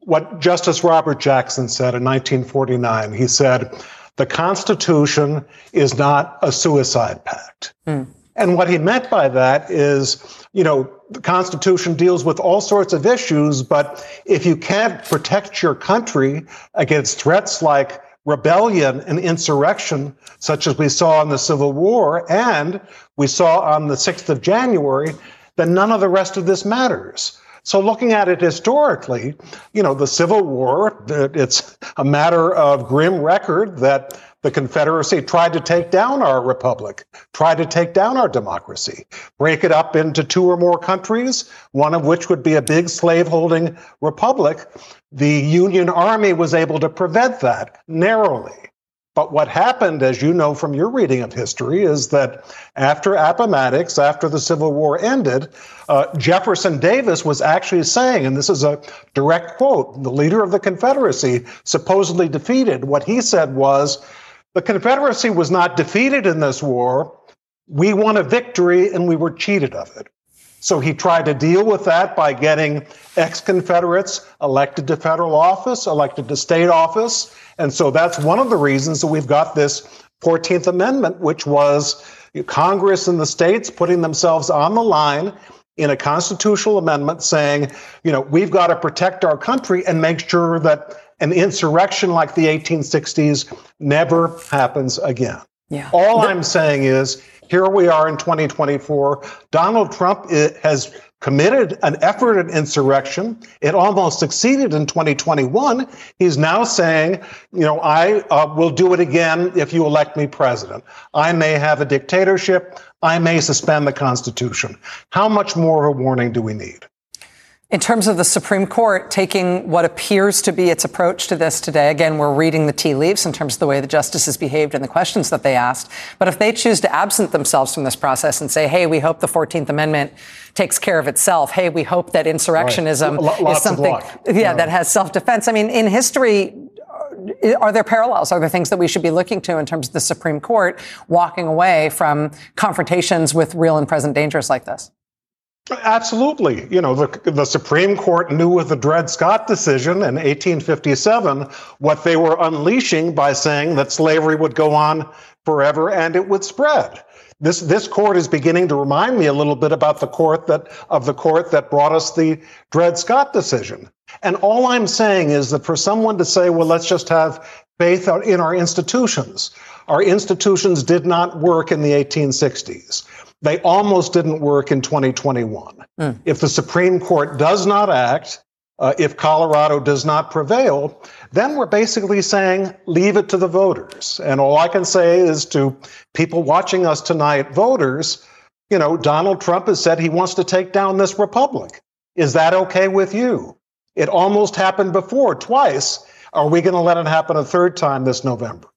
what Justice Robert Jackson said in 1949. He said, The Constitution is not a suicide pact. Mm. And what he meant by that is, you know, the Constitution deals with all sorts of issues, but if you can't protect your country against threats like rebellion and insurrection, such as we saw in the Civil War and we saw on the 6th of January, then none of the rest of this matters. So looking at it historically, you know, the Civil War, it's a matter of grim record that the Confederacy tried to take down our republic, tried to take down our democracy, break it up into two or more countries, one of which would be a big slaveholding republic. The Union Army was able to prevent that narrowly. But what happened, as you know from your reading of history, is that after Appomattox, after the Civil War ended, uh, Jefferson Davis was actually saying, and this is a direct quote, the leader of the Confederacy supposedly defeated. What he said was, the Confederacy was not defeated in this war. We won a victory and we were cheated of it. So he tried to deal with that by getting ex Confederates elected to federal office, elected to state office. And so that's one of the reasons that we've got this 14th Amendment, which was Congress and the states putting themselves on the line in a constitutional amendment saying, you know, we've got to protect our country and make sure that an insurrection like the 1860s never happens again. Yeah. All I'm saying is here we are in 2024. Donald Trump eh, has committed an effort at insurrection. It almost succeeded in 2021. He's now saying, you know, I uh, will do it again if you elect me president. I may have a dictatorship. I may suspend the Constitution. How much more of a warning do we need? In terms of the Supreme Court taking what appears to be its approach to this today, again, we're reading the tea leaves in terms of the way the justices behaved and the questions that they asked. But if they choose to absent themselves from this process and say, hey, we hope the 14th Amendment takes care of itself. Hey, we hope that insurrectionism right. is something, yeah, yeah, that has self-defense. I mean, in history, uh, are there parallels? Are there things that we should be looking to in terms of the Supreme Court walking away from confrontations with real and present dangers like this? Absolutely. You know, the, the Supreme Court knew with the Dred Scott decision in 1857 what they were unleashing by saying that slavery would go on forever and it would spread. This, this court is beginning to remind me a little bit about the court that, of the court that brought us the Dred Scott decision. And all I'm saying is that for someone to say, well, let's just have faith in our institutions, our institutions did not work in the 1860s. They almost didn't work in 2021. Mm. If the Supreme Court does not act, uh, if Colorado does not prevail, then we're basically saying leave it to the voters. And all I can say is to people watching us tonight, voters, you know, Donald Trump has said he wants to take down this republic. Is that okay with you? It almost happened before, twice. Are we going to let it happen a third time this November?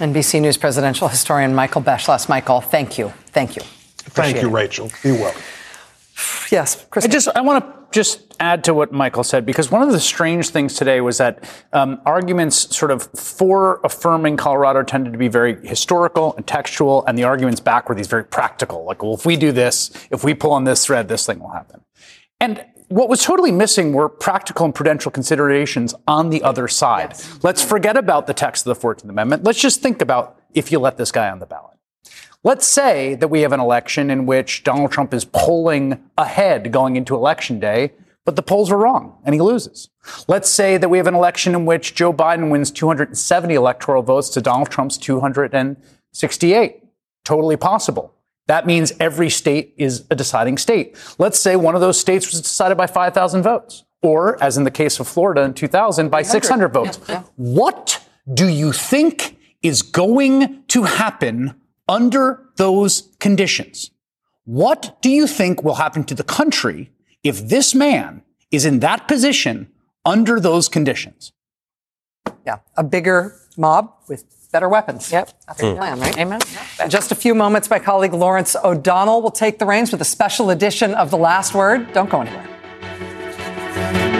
NBC News presidential historian Michael Beschloss. Michael, thank you. Thank you. Appreciate thank you, it. Rachel. Be well. Yes, Chris. I just I want to just add to what Michael said because one of the strange things today was that um, arguments sort of for affirming Colorado tended to be very historical and textual, and the arguments back were these very practical. Like, well, if we do this, if we pull on this thread, this thing will happen. And what was totally missing were practical and prudential considerations on the other side. Yes. Let's forget about the text of the 14th Amendment. Let's just think about if you let this guy on the ballot. Let's say that we have an election in which Donald Trump is polling ahead going into election day, but the polls were wrong and he loses. Let's say that we have an election in which Joe Biden wins 270 electoral votes to Donald Trump's 268. Totally possible. That means every state is a deciding state. Let's say one of those states was decided by 5,000 votes, or as in the case of Florida in 2000, by 600 votes. Yeah, yeah. What do you think is going to happen under those conditions? What do you think will happen to the country if this man is in that position under those conditions? Yeah, a bigger mob with better weapons. Yep. That's mm. the plan, right? Amen. In just a few moments, my colleague Lawrence O'Donnell will take the reins with a special edition of The Last Word. Don't go anywhere.